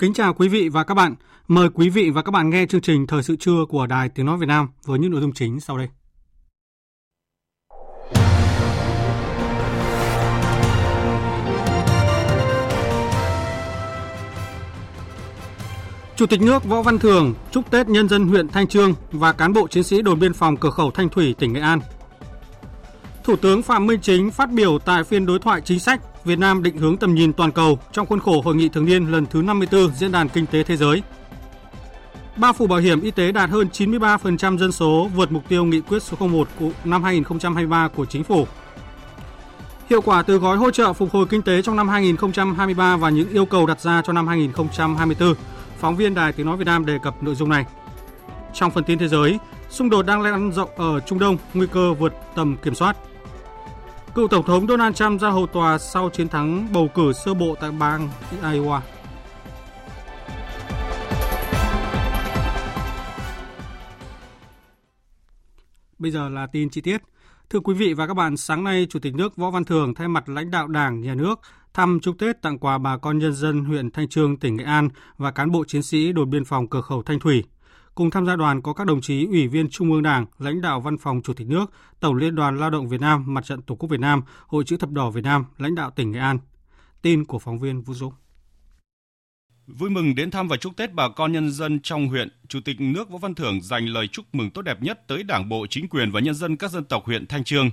Kính chào quý vị và các bạn. Mời quý vị và các bạn nghe chương trình Thời sự trưa của Đài Tiếng Nói Việt Nam với những nội dung chính sau đây. Chủ tịch nước Võ Văn Thường chúc Tết nhân dân huyện Thanh Trương và cán bộ chiến sĩ đồn biên phòng cửa khẩu Thanh Thủy, tỉnh Nghệ An. Thủ tướng Phạm Minh Chính phát biểu tại phiên đối thoại chính sách Việt Nam định hướng tầm nhìn toàn cầu trong khuôn khổ hội nghị thường niên lần thứ 54 Diễn đàn Kinh tế Thế giới. Ba phủ bảo hiểm y tế đạt hơn 93% dân số vượt mục tiêu nghị quyết số 01 của năm 2023 của chính phủ. Hiệu quả từ gói hỗ trợ phục hồi kinh tế trong năm 2023 và những yêu cầu đặt ra cho năm 2024, phóng viên Đài Tiếng Nói Việt Nam đề cập nội dung này. Trong phần tin thế giới, xung đột đang lan rộng ở Trung Đông, nguy cơ vượt tầm kiểm soát. Cựu Tổng thống Donald Trump ra hầu tòa sau chiến thắng bầu cử sơ bộ tại bang Iowa. Bây giờ là tin chi tiết. Thưa quý vị và các bạn, sáng nay Chủ tịch nước Võ Văn Thường thay mặt lãnh đạo Đảng, Nhà nước thăm chúc Tết tặng quà bà con nhân dân huyện Thanh Trương, tỉnh Nghệ An và cán bộ chiến sĩ đồn biên phòng cửa khẩu Thanh Thủy. Cùng tham gia đoàn có các đồng chí Ủy viên Trung ương Đảng, lãnh đạo Văn phòng Chủ tịch nước, Tổng Liên đoàn Lao động Việt Nam, Mặt trận Tổ quốc Việt Nam, Hội chữ thập đỏ Việt Nam, lãnh đạo tỉnh Nghệ An. Tin của phóng viên Vũ Dũng. Vui mừng đến thăm và chúc Tết bà con nhân dân trong huyện, Chủ tịch nước Võ Văn Thưởng dành lời chúc mừng tốt đẹp nhất tới Đảng bộ, chính quyền và nhân dân các dân tộc huyện Thanh Trương.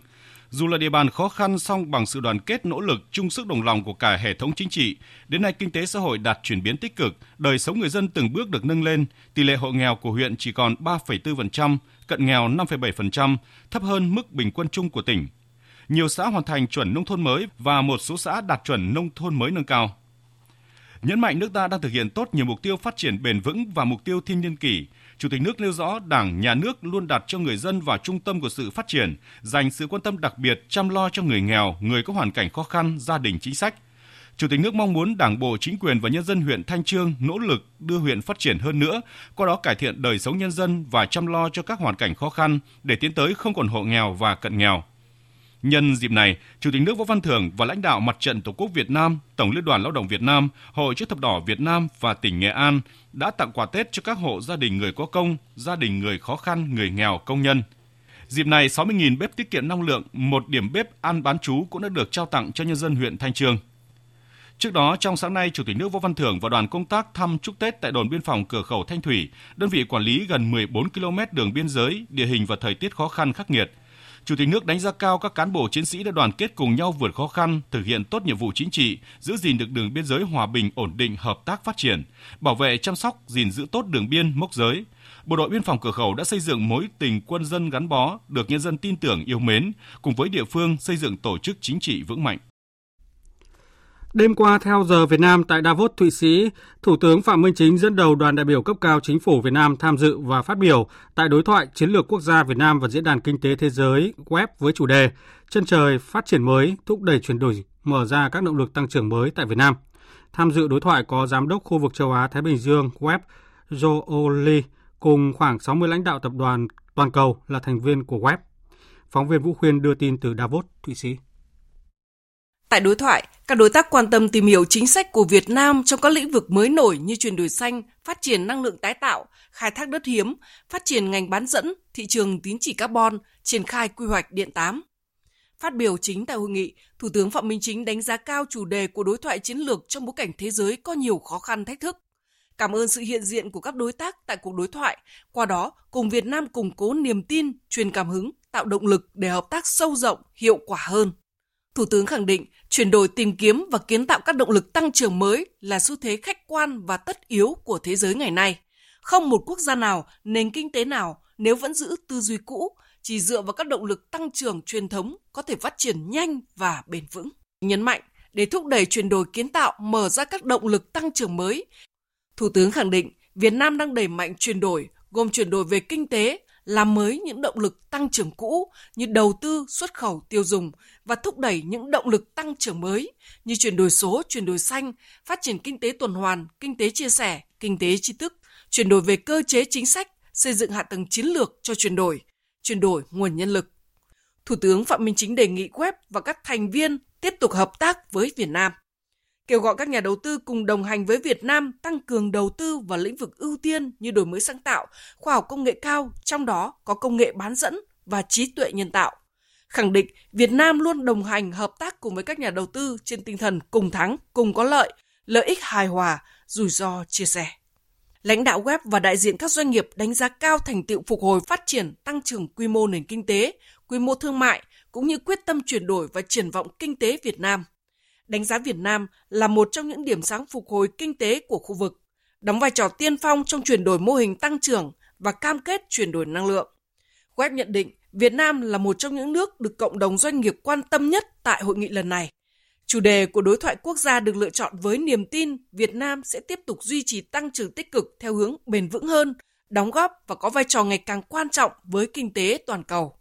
Dù là địa bàn khó khăn song bằng sự đoàn kết nỗ lực chung sức đồng lòng của cả hệ thống chính trị, đến nay kinh tế xã hội đạt chuyển biến tích cực, đời sống người dân từng bước được nâng lên, tỷ lệ hộ nghèo của huyện chỉ còn 3,4%, cận nghèo 5,7%, thấp hơn mức bình quân chung của tỉnh. Nhiều xã hoàn thành chuẩn nông thôn mới và một số xã đạt chuẩn nông thôn mới nâng cao. Nhấn mạnh nước ta đang thực hiện tốt nhiều mục tiêu phát triển bền vững và mục tiêu thiên niên kỷ, Chủ tịch nước nêu rõ Đảng, Nhà nước luôn đặt cho người dân vào trung tâm của sự phát triển, dành sự quan tâm đặc biệt chăm lo cho người nghèo, người có hoàn cảnh khó khăn, gia đình chính sách. Chủ tịch nước mong muốn Đảng bộ, chính quyền và nhân dân huyện Thanh Trương nỗ lực đưa huyện phát triển hơn nữa, qua đó cải thiện đời sống nhân dân và chăm lo cho các hoàn cảnh khó khăn để tiến tới không còn hộ nghèo và cận nghèo. Nhân dịp này, Chủ tịch nước Võ Văn Thưởng và lãnh đạo Mặt trận Tổ quốc Việt Nam, Tổng Liên đoàn Lao động Việt Nam, Hội chữ thập đỏ Việt Nam và tỉnh Nghệ An đã tặng quà Tết cho các hộ gia đình người có công, gia đình người khó khăn, người nghèo, công nhân. Dịp này, 60.000 bếp tiết kiệm năng lượng, một điểm bếp ăn bán chú cũng đã được trao tặng cho nhân dân huyện Thanh Trương. Trước đó, trong sáng nay, Chủ tịch nước Võ Văn Thưởng và đoàn công tác thăm chúc Tết tại đồn biên phòng cửa khẩu Thanh Thủy, đơn vị quản lý gần 14 km đường biên giới, địa hình và thời tiết khó khăn khắc nghiệt – Chủ tịch nước đánh giá cao các cán bộ chiến sĩ đã đoàn kết cùng nhau vượt khó khăn, thực hiện tốt nhiệm vụ chính trị, giữ gìn được đường biên giới hòa bình, ổn định, hợp tác phát triển, bảo vệ chăm sóc, gìn giữ tốt đường biên, mốc giới. Bộ đội biên phòng cửa khẩu đã xây dựng mối tình quân dân gắn bó, được nhân dân tin tưởng yêu mến, cùng với địa phương xây dựng tổ chức chính trị vững mạnh. Đêm qua theo giờ Việt Nam tại Davos, Thụy Sĩ, Thủ tướng Phạm Minh Chính dẫn đầu đoàn đại biểu cấp cao chính phủ Việt Nam tham dự và phát biểu tại đối thoại chiến lược quốc gia Việt Nam và Diễn đàn Kinh tế Thế giới web với chủ đề Chân trời phát triển mới, thúc đẩy chuyển đổi, mở ra các động lực tăng trưởng mới tại Việt Nam. Tham dự đối thoại có Giám đốc khu vực châu Á-Thái Bình Dương web Joe Oli cùng khoảng 60 lãnh đạo tập đoàn toàn cầu là thành viên của web. Phóng viên Vũ Khuyên đưa tin từ Davos, Thụy Sĩ. Tại đối thoại, các đối tác quan tâm tìm hiểu chính sách của Việt Nam trong các lĩnh vực mới nổi như chuyển đổi xanh, phát triển năng lượng tái tạo, khai thác đất hiếm, phát triển ngành bán dẫn, thị trường tín chỉ carbon, triển khai quy hoạch điện 8. Phát biểu chính tại hội nghị, Thủ tướng Phạm Minh Chính đánh giá cao chủ đề của đối thoại chiến lược trong bối cảnh thế giới có nhiều khó khăn thách thức. Cảm ơn sự hiện diện của các đối tác tại cuộc đối thoại, qua đó cùng Việt Nam củng cố niềm tin, truyền cảm hứng, tạo động lực để hợp tác sâu rộng, hiệu quả hơn. Thủ tướng khẳng định chuyển đổi tìm kiếm và kiến tạo các động lực tăng trưởng mới là xu thế khách quan và tất yếu của thế giới ngày nay. Không một quốc gia nào, nền kinh tế nào nếu vẫn giữ tư duy cũ, chỉ dựa vào các động lực tăng trưởng truyền thống có thể phát triển nhanh và bền vững. Nhấn mạnh, để thúc đẩy chuyển đổi kiến tạo mở ra các động lực tăng trưởng mới. Thủ tướng khẳng định Việt Nam đang đẩy mạnh chuyển đổi, gồm chuyển đổi về kinh tế, làm mới những động lực tăng trưởng cũ như đầu tư, xuất khẩu, tiêu dùng và thúc đẩy những động lực tăng trưởng mới như chuyển đổi số, chuyển đổi xanh, phát triển kinh tế tuần hoàn, kinh tế chia sẻ, kinh tế tri thức, chuyển đổi về cơ chế chính sách, xây dựng hạ tầng chiến lược cho chuyển đổi, chuyển đổi nguồn nhân lực. Thủ tướng Phạm Minh Chính đề nghị web và các thành viên tiếp tục hợp tác với Việt Nam. Kêu gọi các nhà đầu tư cùng đồng hành với Việt Nam tăng cường đầu tư vào lĩnh vực ưu tiên như đổi mới sáng tạo, khoa học công nghệ cao, trong đó có công nghệ bán dẫn và trí tuệ nhân tạo. Khẳng định Việt Nam luôn đồng hành hợp tác cùng với các nhà đầu tư trên tinh thần cùng thắng, cùng có lợi, lợi ích hài hòa, rủi ro chia sẻ. Lãnh đạo web và đại diện các doanh nghiệp đánh giá cao thành tựu phục hồi phát triển tăng trưởng quy mô nền kinh tế, quy mô thương mại cũng như quyết tâm chuyển đổi và triển vọng kinh tế Việt Nam. Đánh giá Việt Nam là một trong những điểm sáng phục hồi kinh tế của khu vực, đóng vai trò tiên phong trong chuyển đổi mô hình tăng trưởng và cam kết chuyển đổi năng lượng. Web nhận định Việt Nam là một trong những nước được cộng đồng doanh nghiệp quan tâm nhất tại hội nghị lần này. Chủ đề của đối thoại quốc gia được lựa chọn với niềm tin Việt Nam sẽ tiếp tục duy trì tăng trưởng tích cực theo hướng bền vững hơn, đóng góp và có vai trò ngày càng quan trọng với kinh tế toàn cầu.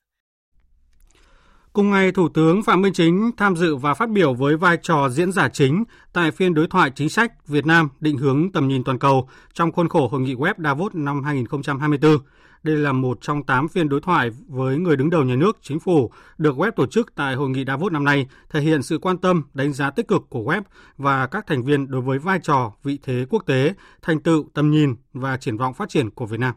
Cùng ngày, Thủ tướng Phạm Minh Chính tham dự và phát biểu với vai trò diễn giả chính tại phiên đối thoại chính sách Việt Nam định hướng tầm nhìn toàn cầu trong khuôn khổ hội nghị web Davos năm 2024. Đây là một trong 8 phiên đối thoại với người đứng đầu nhà nước, chính phủ được web tổ chức tại hội nghị Davos năm nay, thể hiện sự quan tâm, đánh giá tích cực của web và các thành viên đối với vai trò, vị thế quốc tế, thành tựu, tầm nhìn và triển vọng phát triển của Việt Nam.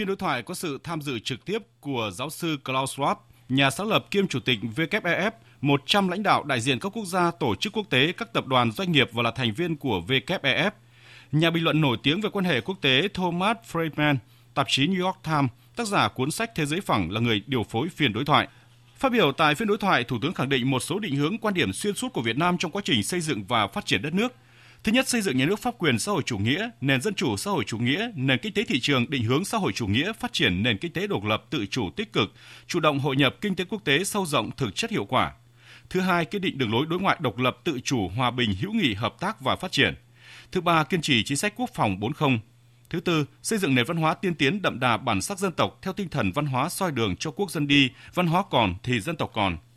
Phiên đối thoại có sự tham dự trực tiếp của giáo sư Klaus Schwab, nhà sáng lập kiêm chủ tịch WEF, 100 lãnh đạo đại diện các quốc gia, tổ chức quốc tế, các tập đoàn doanh nghiệp và là thành viên của WEF. Nhà bình luận nổi tiếng về quan hệ quốc tế Thomas Friedman, tạp chí New York Times, tác giả cuốn sách Thế giới phẳng là người điều phối phiên đối thoại. Phát biểu tại phiên đối thoại, Thủ tướng khẳng định một số định hướng quan điểm xuyên suốt của Việt Nam trong quá trình xây dựng và phát triển đất nước – Thứ nhất, xây dựng nhà nước pháp quyền xã hội chủ nghĩa, nền dân chủ xã hội chủ nghĩa, nền kinh tế thị trường định hướng xã hội chủ nghĩa, phát triển nền kinh tế độc lập tự chủ tích cực, chủ động hội nhập kinh tế quốc tế sâu rộng thực chất hiệu quả. Thứ hai, kiên định đường lối đối ngoại độc lập tự chủ, hòa bình, hữu nghị, hợp tác và phát triển. Thứ ba, kiên trì chính sách quốc phòng 40. Thứ tư, xây dựng nền văn hóa tiên tiến đậm đà bản sắc dân tộc theo tinh thần văn hóa soi đường cho quốc dân đi, văn hóa còn thì dân tộc còn –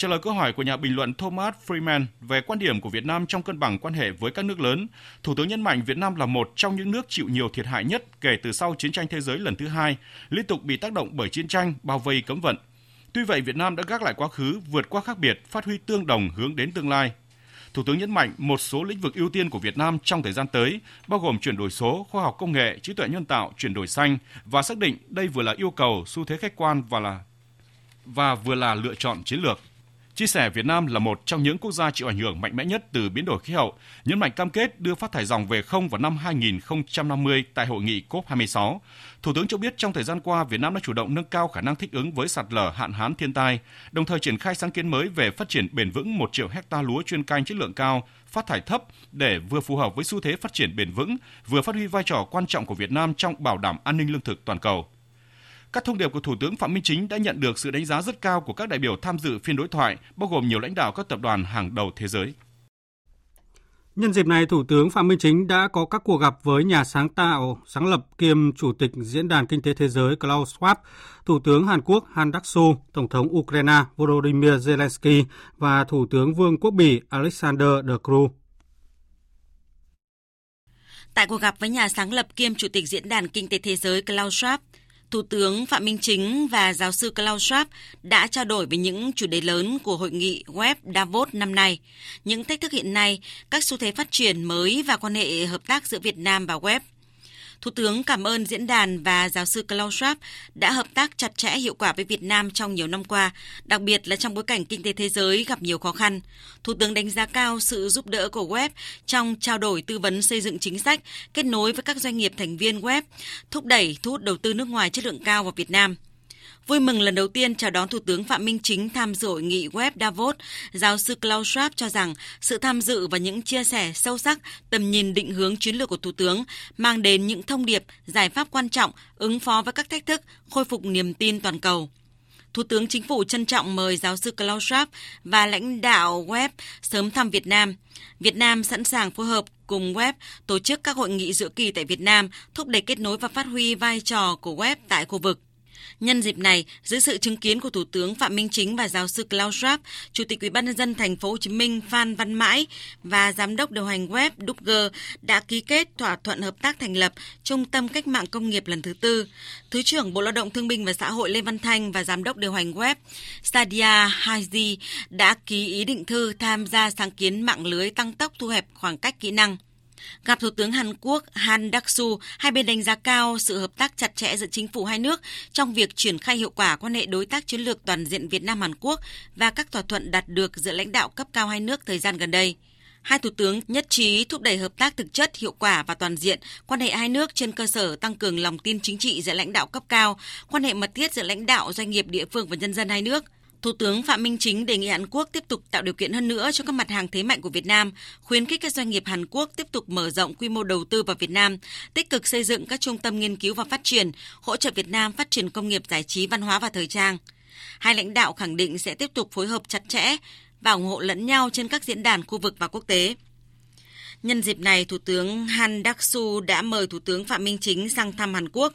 Trả lời câu hỏi của nhà bình luận Thomas Freeman về quan điểm của Việt Nam trong cân bằng quan hệ với các nước lớn, Thủ tướng nhấn mạnh Việt Nam là một trong những nước chịu nhiều thiệt hại nhất kể từ sau chiến tranh thế giới lần thứ hai, liên tục bị tác động bởi chiến tranh, bao vây cấm vận. Tuy vậy, Việt Nam đã gác lại quá khứ, vượt qua khác biệt, phát huy tương đồng hướng đến tương lai. Thủ tướng nhấn mạnh một số lĩnh vực ưu tiên của Việt Nam trong thời gian tới, bao gồm chuyển đổi số, khoa học công nghệ, trí tuệ nhân tạo, chuyển đổi xanh và xác định đây vừa là yêu cầu, xu thế khách quan và là và vừa là lựa chọn chiến lược. Chia sẻ Việt Nam là một trong những quốc gia chịu ảnh hưởng mạnh mẽ nhất từ biến đổi khí hậu, nhấn mạnh cam kết đưa phát thải dòng về không vào năm 2050 tại hội nghị COP26. Thủ tướng cho biết trong thời gian qua, Việt Nam đã chủ động nâng cao khả năng thích ứng với sạt lở, hạn hán thiên tai, đồng thời triển khai sáng kiến mới về phát triển bền vững 1 triệu hecta lúa chuyên canh chất lượng cao, phát thải thấp để vừa phù hợp với xu thế phát triển bền vững, vừa phát huy vai trò quan trọng của Việt Nam trong bảo đảm an ninh lương thực toàn cầu. Các thông điệp của Thủ tướng Phạm Minh Chính đã nhận được sự đánh giá rất cao của các đại biểu tham dự phiên đối thoại, bao gồm nhiều lãnh đạo các tập đoàn hàng đầu thế giới. Nhân dịp này, Thủ tướng Phạm Minh Chính đã có các cuộc gặp với nhà sáng tạo, sáng lập kiêm Chủ tịch Diễn đàn Kinh tế Thế giới Klaus Schwab, Thủ tướng Hàn Quốc Han Đắc-su, Tổng thống Ukraine Volodymyr Zelensky và Thủ tướng Vương quốc Bỉ Alexander De Croo. Tại cuộc gặp với nhà sáng lập kiêm Chủ tịch Diễn đàn Kinh tế Thế giới Klaus Schwab, Thủ tướng Phạm Minh Chính và giáo sư Klaus Schwab đã trao đổi về những chủ đề lớn của hội nghị Web Davos năm nay, những thách thức hiện nay, các xu thế phát triển mới và quan hệ hợp tác giữa Việt Nam và Web – Thủ tướng cảm ơn diễn đàn và giáo sư Klaus Schwab đã hợp tác chặt chẽ hiệu quả với Việt Nam trong nhiều năm qua, đặc biệt là trong bối cảnh kinh tế thế giới gặp nhiều khó khăn. Thủ tướng đánh giá cao sự giúp đỡ của Web trong trao đổi tư vấn xây dựng chính sách, kết nối với các doanh nghiệp thành viên Web, thúc đẩy thu hút đầu tư nước ngoài chất lượng cao vào Việt Nam. Vui mừng lần đầu tiên chào đón Thủ tướng Phạm Minh Chính tham dự hội nghị Web Davos, giáo sư Klaus Schwab cho rằng sự tham dự và những chia sẻ sâu sắc, tầm nhìn định hướng chiến lược của Thủ tướng mang đến những thông điệp, giải pháp quan trọng ứng phó với các thách thức, khôi phục niềm tin toàn cầu. Thủ tướng Chính phủ trân trọng mời giáo sư Klaus Schwab và lãnh đạo Web sớm thăm Việt Nam. Việt Nam sẵn sàng phối hợp cùng Web tổ chức các hội nghị giữa kỳ tại Việt Nam, thúc đẩy kết nối và phát huy vai trò của Web tại khu vực. Nhân dịp này, dưới sự chứng kiến của Thủ tướng Phạm Minh Chính và giáo sư Klaus Schwab, Chủ tịch Ủy ban nhân dân thành phố Hồ Chí Minh Phan Văn Mãi và giám đốc điều hành web Dugger đã ký kết thỏa thuận hợp tác thành lập Trung tâm Cách mạng Công nghiệp lần thứ tư. Thứ trưởng Bộ Lao động Thương binh và Xã hội Lê Văn Thanh và giám đốc điều hành web Stadia Haji đã ký ý định thư tham gia sáng kiến mạng lưới tăng tốc thu hẹp khoảng cách kỹ năng. Gặp Thủ tướng Hàn Quốc Han Daksu, hai bên đánh giá cao sự hợp tác chặt chẽ giữa chính phủ hai nước trong việc triển khai hiệu quả quan hệ đối tác chiến lược toàn diện Việt Nam Hàn Quốc và các thỏa thuận đạt được giữa lãnh đạo cấp cao hai nước thời gian gần đây. Hai thủ tướng nhất trí thúc đẩy hợp tác thực chất, hiệu quả và toàn diện, quan hệ hai nước trên cơ sở tăng cường lòng tin chính trị giữa lãnh đạo cấp cao, quan hệ mật thiết giữa lãnh đạo, doanh nghiệp địa phương và nhân dân hai nước – Thủ tướng Phạm Minh Chính đề nghị Hàn Quốc tiếp tục tạo điều kiện hơn nữa cho các mặt hàng thế mạnh của Việt Nam, khuyến khích các doanh nghiệp Hàn Quốc tiếp tục mở rộng quy mô đầu tư vào Việt Nam, tích cực xây dựng các trung tâm nghiên cứu và phát triển, hỗ trợ Việt Nam phát triển công nghiệp giải trí, văn hóa và thời trang. Hai lãnh đạo khẳng định sẽ tiếp tục phối hợp chặt chẽ và ủng hộ lẫn nhau trên các diễn đàn khu vực và quốc tế. Nhân dịp này, Thủ tướng Han Daksu đã mời Thủ tướng Phạm Minh Chính sang thăm Hàn Quốc.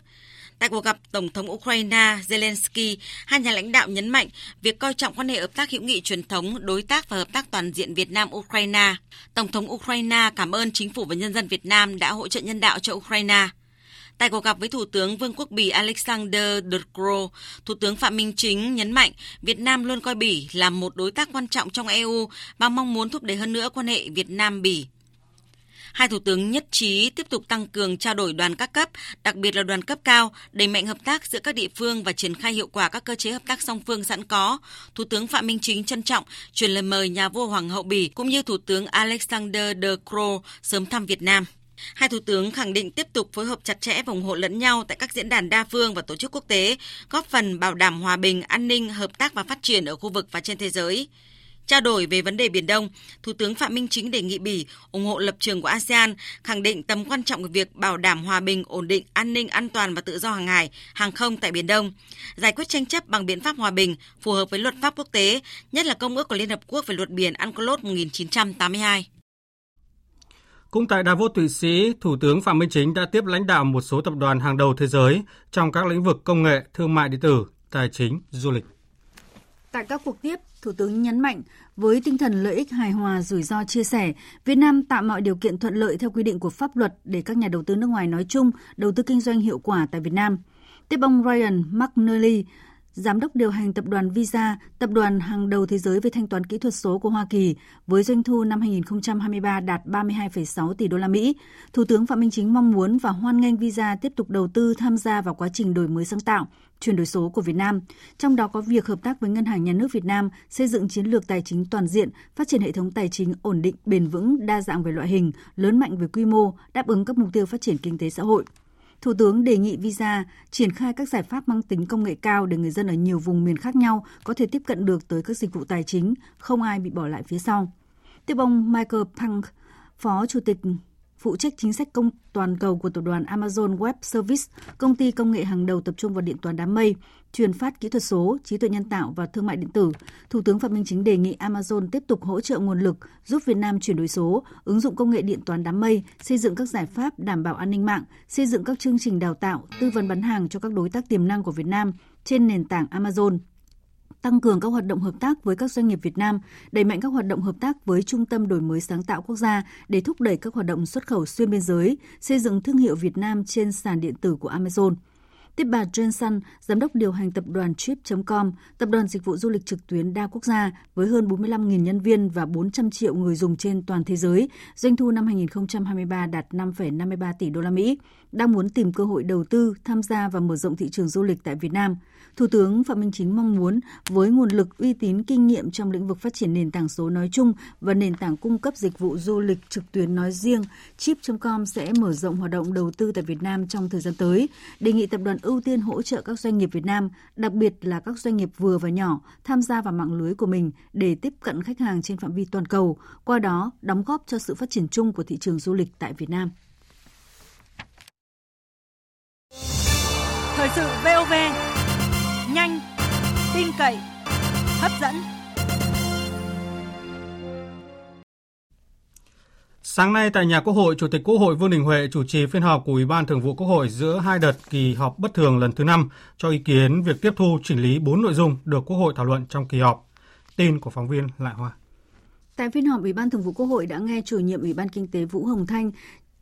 Tại cuộc gặp Tổng thống Ukraine Zelensky, hai nhà lãnh đạo nhấn mạnh việc coi trọng quan hệ hợp tác hữu nghị truyền thống, đối tác và hợp tác toàn diện Việt Nam-Ukraine. Tổng thống Ukraine cảm ơn chính phủ và nhân dân Việt Nam đã hỗ trợ nhân đạo cho Ukraine. Tại cuộc gặp với Thủ tướng Vương quốc Bỉ Alexander De Croo, Thủ tướng Phạm Minh Chính nhấn mạnh Việt Nam luôn coi Bỉ là một đối tác quan trọng trong EU và mong muốn thúc đẩy hơn nữa quan hệ Việt Nam-Bỉ. Hai thủ tướng nhất trí tiếp tục tăng cường trao đổi đoàn các cấp, đặc biệt là đoàn cấp cao, đẩy mạnh hợp tác giữa các địa phương và triển khai hiệu quả các cơ chế hợp tác song phương sẵn có. Thủ tướng Phạm Minh Chính trân trọng truyền lời mời nhà vua Hoàng hậu Bỉ cũng như Thủ tướng Alexander De Croo sớm thăm Việt Nam. Hai thủ tướng khẳng định tiếp tục phối hợp chặt chẽ và ủng hộ lẫn nhau tại các diễn đàn đa phương và tổ chức quốc tế, góp phần bảo đảm hòa bình, an ninh, hợp tác và phát triển ở khu vực và trên thế giới. Trao đổi về vấn đề Biển Đông, Thủ tướng Phạm Minh Chính đề nghị Bỉ ủng hộ lập trường của ASEAN, khẳng định tầm quan trọng của việc bảo đảm hòa bình, ổn định, an ninh, an toàn và tự do hàng hải, hàng không tại Biển Đông, giải quyết tranh chấp bằng biện pháp hòa bình, phù hợp với luật pháp quốc tế, nhất là Công ước của Liên Hợp Quốc về luật biển UNCLOS 1982. Cũng tại Davos, Thụy Sĩ, Thủ tướng Phạm Minh Chính đã tiếp lãnh đạo một số tập đoàn hàng đầu thế giới trong các lĩnh vực công nghệ, thương mại điện tử, tài chính, du lịch. Tại các cuộc tiếp, Thủ tướng nhấn mạnh với tinh thần lợi ích hài hòa rủi ro chia sẻ, Việt Nam tạo mọi điều kiện thuận lợi theo quy định của pháp luật để các nhà đầu tư nước ngoài nói chung đầu tư kinh doanh hiệu quả tại Việt Nam. Tiếp ông Ryan McNally, giám đốc điều hành tập đoàn Visa, tập đoàn hàng đầu thế giới về thanh toán kỹ thuật số của Hoa Kỳ, với doanh thu năm 2023 đạt 32,6 tỷ đô la Mỹ. Thủ tướng Phạm Minh Chính mong muốn và hoan nghênh Visa tiếp tục đầu tư tham gia vào quá trình đổi mới sáng tạo, chuyển đổi số của Việt Nam, trong đó có việc hợp tác với Ngân hàng Nhà nước Việt Nam xây dựng chiến lược tài chính toàn diện, phát triển hệ thống tài chính ổn định, bền vững, đa dạng về loại hình, lớn mạnh về quy mô, đáp ứng các mục tiêu phát triển kinh tế xã hội. Thủ tướng đề nghị Visa triển khai các giải pháp mang tính công nghệ cao để người dân ở nhiều vùng miền khác nhau có thể tiếp cận được tới các dịch vụ tài chính, không ai bị bỏ lại phía sau. Tiếp ông Michael Punk, Phó Chủ tịch phụ trách chính sách công toàn cầu của tập đoàn Amazon Web Service, công ty công nghệ hàng đầu tập trung vào điện toán đám mây, truyền phát kỹ thuật số, trí tuệ nhân tạo và thương mại điện tử. Thủ tướng Phạm Minh Chính đề nghị Amazon tiếp tục hỗ trợ nguồn lực giúp Việt Nam chuyển đổi số, ứng dụng công nghệ điện toán đám mây, xây dựng các giải pháp đảm bảo an ninh mạng, xây dựng các chương trình đào tạo, tư vấn bán hàng cho các đối tác tiềm năng của Việt Nam trên nền tảng Amazon tăng cường các hoạt động hợp tác với các doanh nghiệp Việt Nam, đẩy mạnh các hoạt động hợp tác với Trung tâm Đổi mới sáng tạo quốc gia để thúc đẩy các hoạt động xuất khẩu xuyên biên giới, xây dựng thương hiệu Việt Nam trên sàn điện tử của Amazon. Tiếp bà Jen Sun, giám đốc điều hành tập đoàn Trip.com, tập đoàn dịch vụ du lịch trực tuyến đa quốc gia với hơn 45.000 nhân viên và 400 triệu người dùng trên toàn thế giới, doanh thu năm 2023 đạt 5,53 tỷ đô la Mỹ, đang muốn tìm cơ hội đầu tư, tham gia và mở rộng thị trường du lịch tại Việt Nam. Thủ tướng Phạm Minh Chính mong muốn với nguồn lực uy tín kinh nghiệm trong lĩnh vực phát triển nền tảng số nói chung và nền tảng cung cấp dịch vụ du lịch trực tuyến nói riêng, Chip.com sẽ mở rộng hoạt động đầu tư tại Việt Nam trong thời gian tới, đề nghị tập đoàn ưu tiên hỗ trợ các doanh nghiệp Việt Nam, đặc biệt là các doanh nghiệp vừa và nhỏ tham gia vào mạng lưới của mình để tiếp cận khách hàng trên phạm vi toàn cầu, qua đó đóng góp cho sự phát triển chung của thị trường du lịch tại Việt Nam. Thời sự VOV, nhanh, tin cậy, hấp dẫn. Sáng nay tại nhà Quốc hội, Chủ tịch Quốc hội Vương Đình Huệ chủ trì phiên họp của Ủy ban Thường vụ Quốc hội giữa hai đợt kỳ họp bất thường lần thứ 5 cho ý kiến việc tiếp thu chỉnh lý 4 nội dung được Quốc hội thảo luận trong kỳ họp. Tin của phóng viên Lại Hoa. Tại phiên họp, Ủy ban Thường vụ Quốc hội đã nghe chủ nhiệm Ủy ban Kinh tế Vũ Hồng Thanh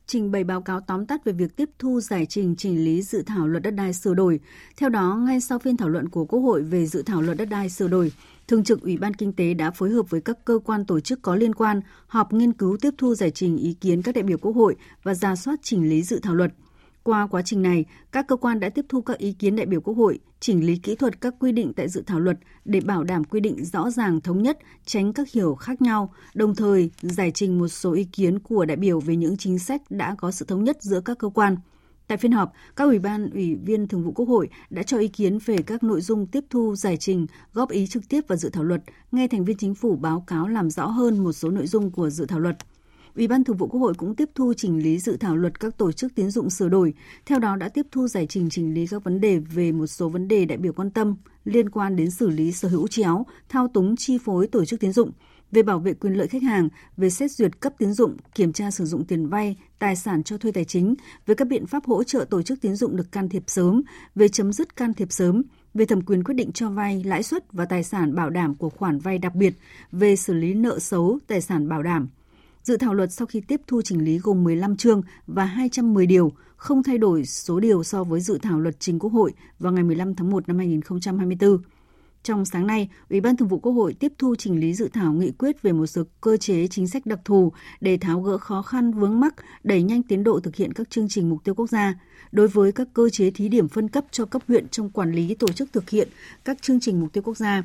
trình bày báo cáo tóm tắt về việc tiếp thu giải trình chỉnh lý dự thảo luật đất đai sửa đổi. Theo đó, ngay sau phiên thảo luận của Quốc hội về dự thảo luật đất đai sửa đổi, Thường trực Ủy ban Kinh tế đã phối hợp với các cơ quan tổ chức có liên quan họp nghiên cứu tiếp thu giải trình ý kiến các đại biểu Quốc hội và ra soát chỉnh lý dự thảo luật. Qua quá trình này, các cơ quan đã tiếp thu các ý kiến đại biểu Quốc hội, chỉnh lý kỹ thuật các quy định tại dự thảo luật để bảo đảm quy định rõ ràng thống nhất, tránh các hiểu khác nhau, đồng thời giải trình một số ý kiến của đại biểu về những chính sách đã có sự thống nhất giữa các cơ quan. Tại phiên họp, các ủy ban ủy viên thường vụ Quốc hội đã cho ý kiến về các nội dung tiếp thu giải trình, góp ý trực tiếp vào dự thảo luật, nghe thành viên chính phủ báo cáo làm rõ hơn một số nội dung của dự thảo luật. Ủy ban Thường vụ Quốc hội cũng tiếp thu chỉnh lý dự thảo luật các tổ chức tiến dụng sửa đổi, theo đó đã tiếp thu giải trình chỉnh lý các vấn đề về một số vấn đề đại biểu quan tâm liên quan đến xử lý sở hữu chéo, thao túng chi phối tổ chức tiến dụng, về bảo vệ quyền lợi khách hàng, về xét duyệt cấp tín dụng, kiểm tra sử dụng tiền vay, tài sản cho thuê tài chính, về các biện pháp hỗ trợ tổ chức tín dụng được can thiệp sớm, về chấm dứt can thiệp sớm, về thẩm quyền quyết định cho vay, lãi suất và tài sản bảo đảm của khoản vay đặc biệt, về xử lý nợ xấu, tài sản bảo đảm. Dự thảo luật sau khi tiếp thu chỉnh lý gồm 15 chương và 210 điều, không thay đổi số điều so với dự thảo luật trình Quốc hội vào ngày 15 tháng 1 năm 2024. Trong sáng nay, Ủy ban Thường vụ Quốc hội tiếp thu chỉnh lý dự thảo nghị quyết về một số cơ chế chính sách đặc thù để tháo gỡ khó khăn vướng mắc, đẩy nhanh tiến độ thực hiện các chương trình mục tiêu quốc gia. Đối với các cơ chế thí điểm phân cấp cho cấp huyện trong quản lý tổ chức thực hiện các chương trình mục tiêu quốc gia,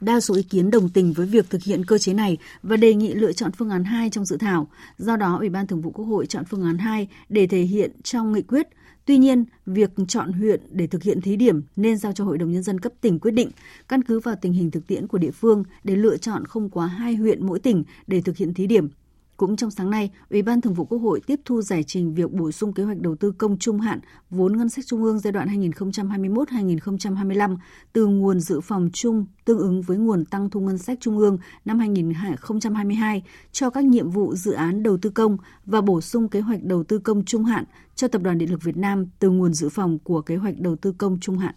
Đa số ý kiến đồng tình với việc thực hiện cơ chế này và đề nghị lựa chọn phương án 2 trong dự thảo. Do đó, Ủy ban Thường vụ Quốc hội chọn phương án 2 để thể hiện trong nghị quyết. Tuy nhiên, việc chọn huyện để thực hiện thí điểm nên giao cho Hội đồng Nhân dân cấp tỉnh quyết định, căn cứ vào tình hình thực tiễn của địa phương để lựa chọn không quá hai huyện mỗi tỉnh để thực hiện thí điểm. Cũng trong sáng nay, Ủy ban Thường vụ Quốc hội tiếp thu giải trình việc bổ sung kế hoạch đầu tư công trung hạn vốn ngân sách trung ương giai đoạn 2021-2025 từ nguồn dự phòng chung tương ứng với nguồn tăng thu ngân sách trung ương năm 2022 cho các nhiệm vụ dự án đầu tư công và bổ sung kế hoạch đầu tư công trung hạn cho Tập đoàn Điện lực Việt Nam từ nguồn dự phòng của kế hoạch đầu tư công trung hạn.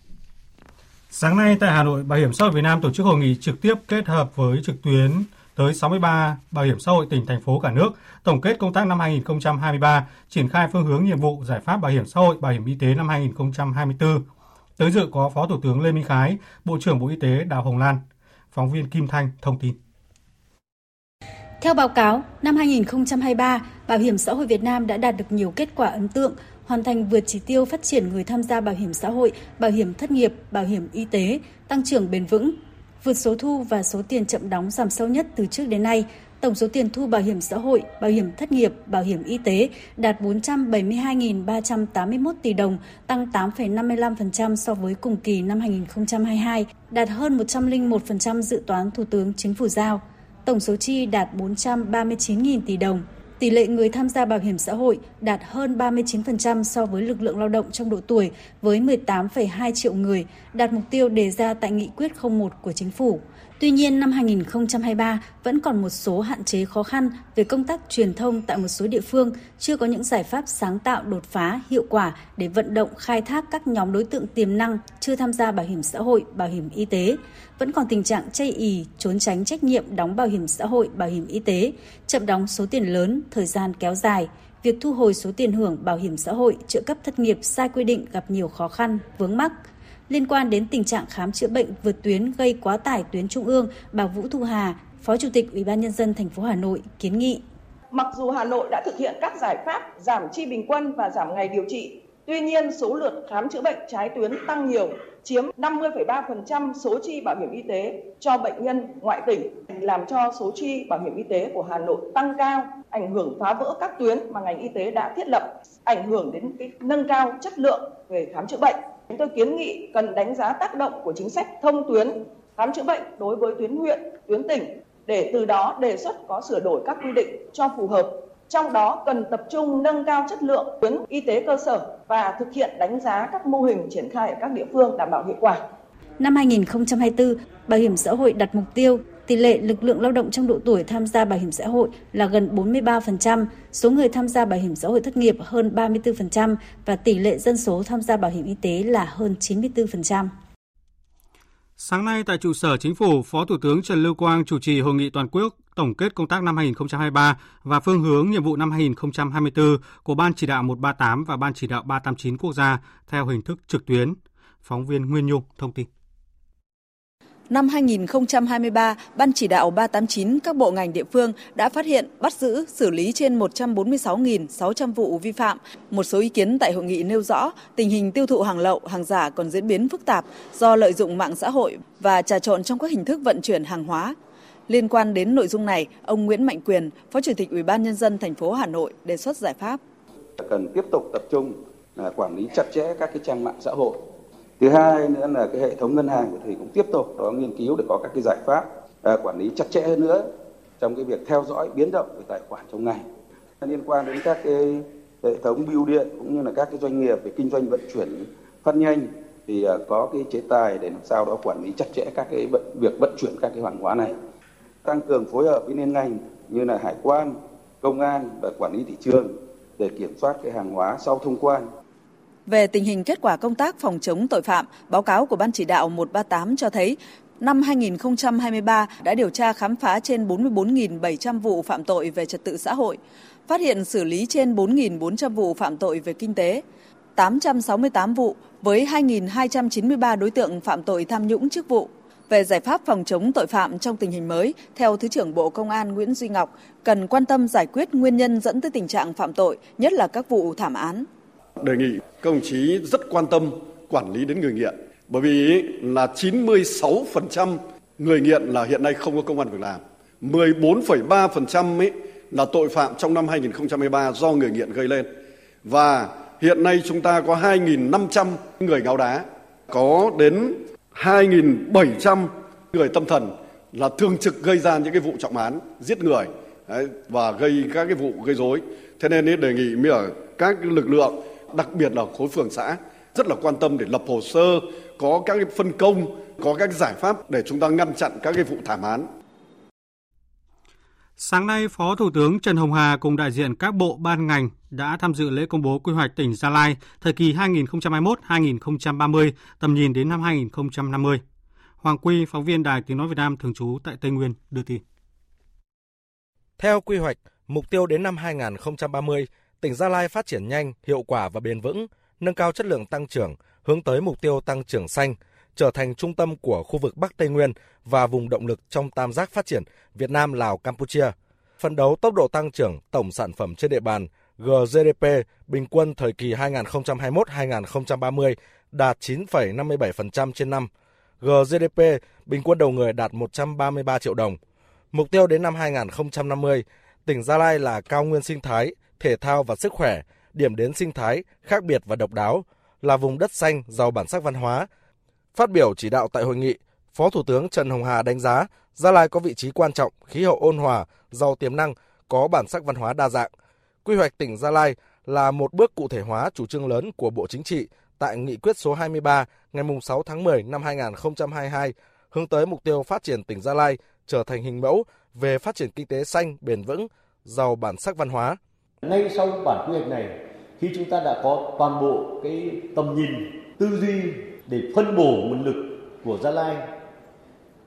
Sáng nay tại Hà Nội, Bảo hiểm xã hội Việt Nam tổ chức hội nghị trực tiếp kết hợp với trực tuyến tới 63 bảo hiểm xã hội tỉnh thành phố cả nước, tổng kết công tác năm 2023, triển khai phương hướng nhiệm vụ giải pháp bảo hiểm xã hội, bảo hiểm y tế năm 2024. Tới dự có Phó Thủ tướng Lê Minh Khái, Bộ trưởng Bộ Y tế Đào Hồng Lan. Phóng viên Kim Thanh thông tin. Theo báo cáo, năm 2023, Bảo hiểm xã hội Việt Nam đã đạt được nhiều kết quả ấn tượng, hoàn thành vượt chỉ tiêu phát triển người tham gia bảo hiểm xã hội, bảo hiểm thất nghiệp, bảo hiểm y tế, tăng trưởng bền vững, vượt số thu và số tiền chậm đóng giảm sâu nhất từ trước đến nay. Tổng số tiền thu bảo hiểm xã hội, bảo hiểm thất nghiệp, bảo hiểm y tế đạt 472.381 tỷ đồng, tăng 8,55% so với cùng kỳ năm 2022, đạt hơn 101% dự toán Thủ tướng Chính phủ giao. Tổng số chi đạt 439.000 tỷ đồng, Tỷ lệ người tham gia bảo hiểm xã hội đạt hơn 39% so với lực lượng lao động trong độ tuổi với 18,2 triệu người, đạt mục tiêu đề ra tại nghị quyết 01 của chính phủ. Tuy nhiên, năm 2023 vẫn còn một số hạn chế khó khăn về công tác truyền thông tại một số địa phương, chưa có những giải pháp sáng tạo đột phá, hiệu quả để vận động khai thác các nhóm đối tượng tiềm năng chưa tham gia bảo hiểm xã hội, bảo hiểm y tế. Vẫn còn tình trạng chây ì, trốn tránh trách nhiệm đóng bảo hiểm xã hội, bảo hiểm y tế, chậm đóng số tiền lớn, thời gian kéo dài. Việc thu hồi số tiền hưởng bảo hiểm xã hội, trợ cấp thất nghiệp sai quy định gặp nhiều khó khăn, vướng mắc liên quan đến tình trạng khám chữa bệnh vượt tuyến gây quá tải tuyến trung ương, bà Vũ Thu Hà, Phó Chủ tịch Ủy ban nhân dân thành phố Hà Nội kiến nghị. Mặc dù Hà Nội đã thực hiện các giải pháp giảm chi bình quân và giảm ngày điều trị, Tuy nhiên, số lượt khám chữa bệnh trái tuyến tăng nhiều, chiếm 50,3% số chi bảo hiểm y tế cho bệnh nhân ngoại tỉnh, làm cho số chi bảo hiểm y tế của Hà Nội tăng cao, ảnh hưởng phá vỡ các tuyến mà ngành y tế đã thiết lập, ảnh hưởng đến cái nâng cao chất lượng về khám chữa bệnh. Chúng tôi kiến nghị cần đánh giá tác động của chính sách thông tuyến khám chữa bệnh đối với tuyến huyện, tuyến tỉnh để từ đó đề xuất có sửa đổi các quy định cho phù hợp trong đó cần tập trung nâng cao chất lượng tuyến y tế cơ sở và thực hiện đánh giá các mô hình triển khai ở các địa phương đảm bảo hiệu quả. Năm 2024, Bảo hiểm xã hội đặt mục tiêu tỷ lệ lực lượng lao động trong độ tuổi tham gia bảo hiểm xã hội là gần 43%, số người tham gia bảo hiểm xã hội thất nghiệp hơn 34% và tỷ lệ dân số tham gia bảo hiểm y tế là hơn 94%. Sáng nay tại trụ sở Chính phủ, Phó Thủ tướng Trần Lưu Quang chủ trì hội nghị toàn quốc tổng kết công tác năm 2023 và phương hướng nhiệm vụ năm 2024 của Ban chỉ đạo 138 và Ban chỉ đạo 389 quốc gia theo hình thức trực tuyến. Phóng viên Nguyên Nhung thông tin. Năm 2023, Ban chỉ đạo 389 các bộ ngành địa phương đã phát hiện, bắt giữ, xử lý trên 146.600 vụ vi phạm. Một số ý kiến tại hội nghị nêu rõ tình hình tiêu thụ hàng lậu, hàng giả còn diễn biến phức tạp do lợi dụng mạng xã hội và trà trộn trong các hình thức vận chuyển hàng hóa. Liên quan đến nội dung này, ông Nguyễn Mạnh Quyền, Phó Chủ tịch Ủy ban nhân dân thành phố Hà Nội đề xuất giải pháp. Cần tiếp tục tập trung à, quản lý chặt chẽ các cái trang mạng xã hội thứ hai nữa là cái hệ thống ngân hàng thì cũng tiếp tục đó nghiên cứu để có các cái giải pháp à, quản lý chặt chẽ hơn nữa trong cái việc theo dõi biến động về tài khoản trong ngày liên quan đến các cái hệ thống bưu điện cũng như là các cái doanh nghiệp về kinh doanh vận chuyển phát nhanh thì à, có cái chế tài để làm sao đó quản lý chặt chẽ các cái vận, việc vận chuyển các cái hàng hóa này. Tăng cường phối hợp với liên ngành như là hải quan công an và quản lý thị trường để kiểm soát cái hàng hóa sau thông quan về tình hình kết quả công tác phòng chống tội phạm, báo cáo của Ban chỉ đạo 138 cho thấy năm 2023 đã điều tra khám phá trên 44.700 vụ phạm tội về trật tự xã hội, phát hiện xử lý trên 4.400 vụ phạm tội về kinh tế, 868 vụ với 2.293 đối tượng phạm tội tham nhũng chức vụ. Về giải pháp phòng chống tội phạm trong tình hình mới, theo Thứ trưởng Bộ Công an Nguyễn Duy Ngọc, cần quan tâm giải quyết nguyên nhân dẫn tới tình trạng phạm tội, nhất là các vụ thảm án đề nghị các đồng chí rất quan tâm quản lý đến người nghiện bởi vì là 96% người nghiện là hiện nay không có công an việc làm. 14,3% ấy là tội phạm trong năm 2023 do người nghiện gây lên. Và hiện nay chúng ta có 2.500 người ngáo đá, có đến 2.700 người tâm thần là thường trực gây ra những cái vụ trọng án, giết người đấy, và gây các cái vụ gây rối. Thế nên đề nghị mới ở các lực lượng đặc biệt là khối phường xã rất là quan tâm để lập hồ sơ, có các cái phân công, có các giải pháp để chúng ta ngăn chặn các cái vụ thảm án. Sáng nay, Phó Thủ tướng Trần Hồng Hà cùng đại diện các bộ ban ngành đã tham dự lễ công bố quy hoạch tỉnh Gia Lai thời kỳ 2021-2030, tầm nhìn đến năm 2050. Hoàng Quy, phóng viên Đài Tiếng Nói Việt Nam thường trú tại Tây Nguyên, đưa tin. Theo quy hoạch, mục tiêu đến năm 2030, tỉnh Gia Lai phát triển nhanh, hiệu quả và bền vững, nâng cao chất lượng tăng trưởng, hướng tới mục tiêu tăng trưởng xanh, trở thành trung tâm của khu vực Bắc Tây Nguyên và vùng động lực trong tam giác phát triển Việt Nam, Lào, Campuchia. Phấn đấu tốc độ tăng trưởng tổng sản phẩm trên địa bàn GDP bình quân thời kỳ 2021-2030 đạt 9,57% trên năm. GDP bình quân đầu người đạt 133 triệu đồng. Mục tiêu đến năm 2050, tỉnh Gia Lai là cao nguyên sinh thái, thể thao và sức khỏe, điểm đến sinh thái khác biệt và độc đáo, là vùng đất xanh giàu bản sắc văn hóa. Phát biểu chỉ đạo tại hội nghị, Phó Thủ tướng Trần Hồng Hà đánh giá Gia Lai có vị trí quan trọng, khí hậu ôn hòa, giàu tiềm năng, có bản sắc văn hóa đa dạng. Quy hoạch tỉnh Gia Lai là một bước cụ thể hóa chủ trương lớn của Bộ Chính trị tại Nghị quyết số 23 ngày 6 tháng 10 năm 2022 hướng tới mục tiêu phát triển tỉnh Gia Lai trở thành hình mẫu về phát triển kinh tế xanh, bền vững, giàu bản sắc văn hóa, ngay sau bản quy hoạch này, khi chúng ta đã có toàn bộ cái tầm nhìn, tư duy để phân bổ nguồn lực của Gia Lai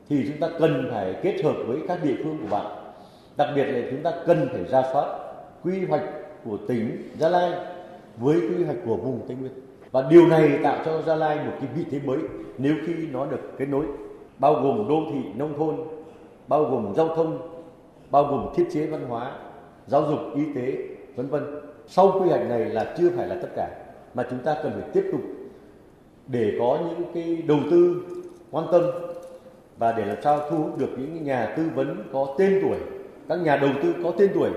thì chúng ta cần phải kết hợp với các địa phương của bạn. Đặc biệt là chúng ta cần phải ra soát quy hoạch của tỉnh Gia Lai với quy hoạch của vùng Tây Nguyên. Và điều này tạo cho Gia Lai một cái vị thế mới nếu khi nó được kết nối bao gồm đô thị nông thôn, bao gồm giao thông, bao gồm thiết chế văn hóa, giáo dục, y tế, vân vân. Sau quy hoạch này là chưa phải là tất cả. mà chúng ta cần phải tiếp tục để có những cái đầu tư quan tâm và để làm sao thu hút được những nhà tư vấn có tên tuổi, các nhà đầu tư có tên tuổi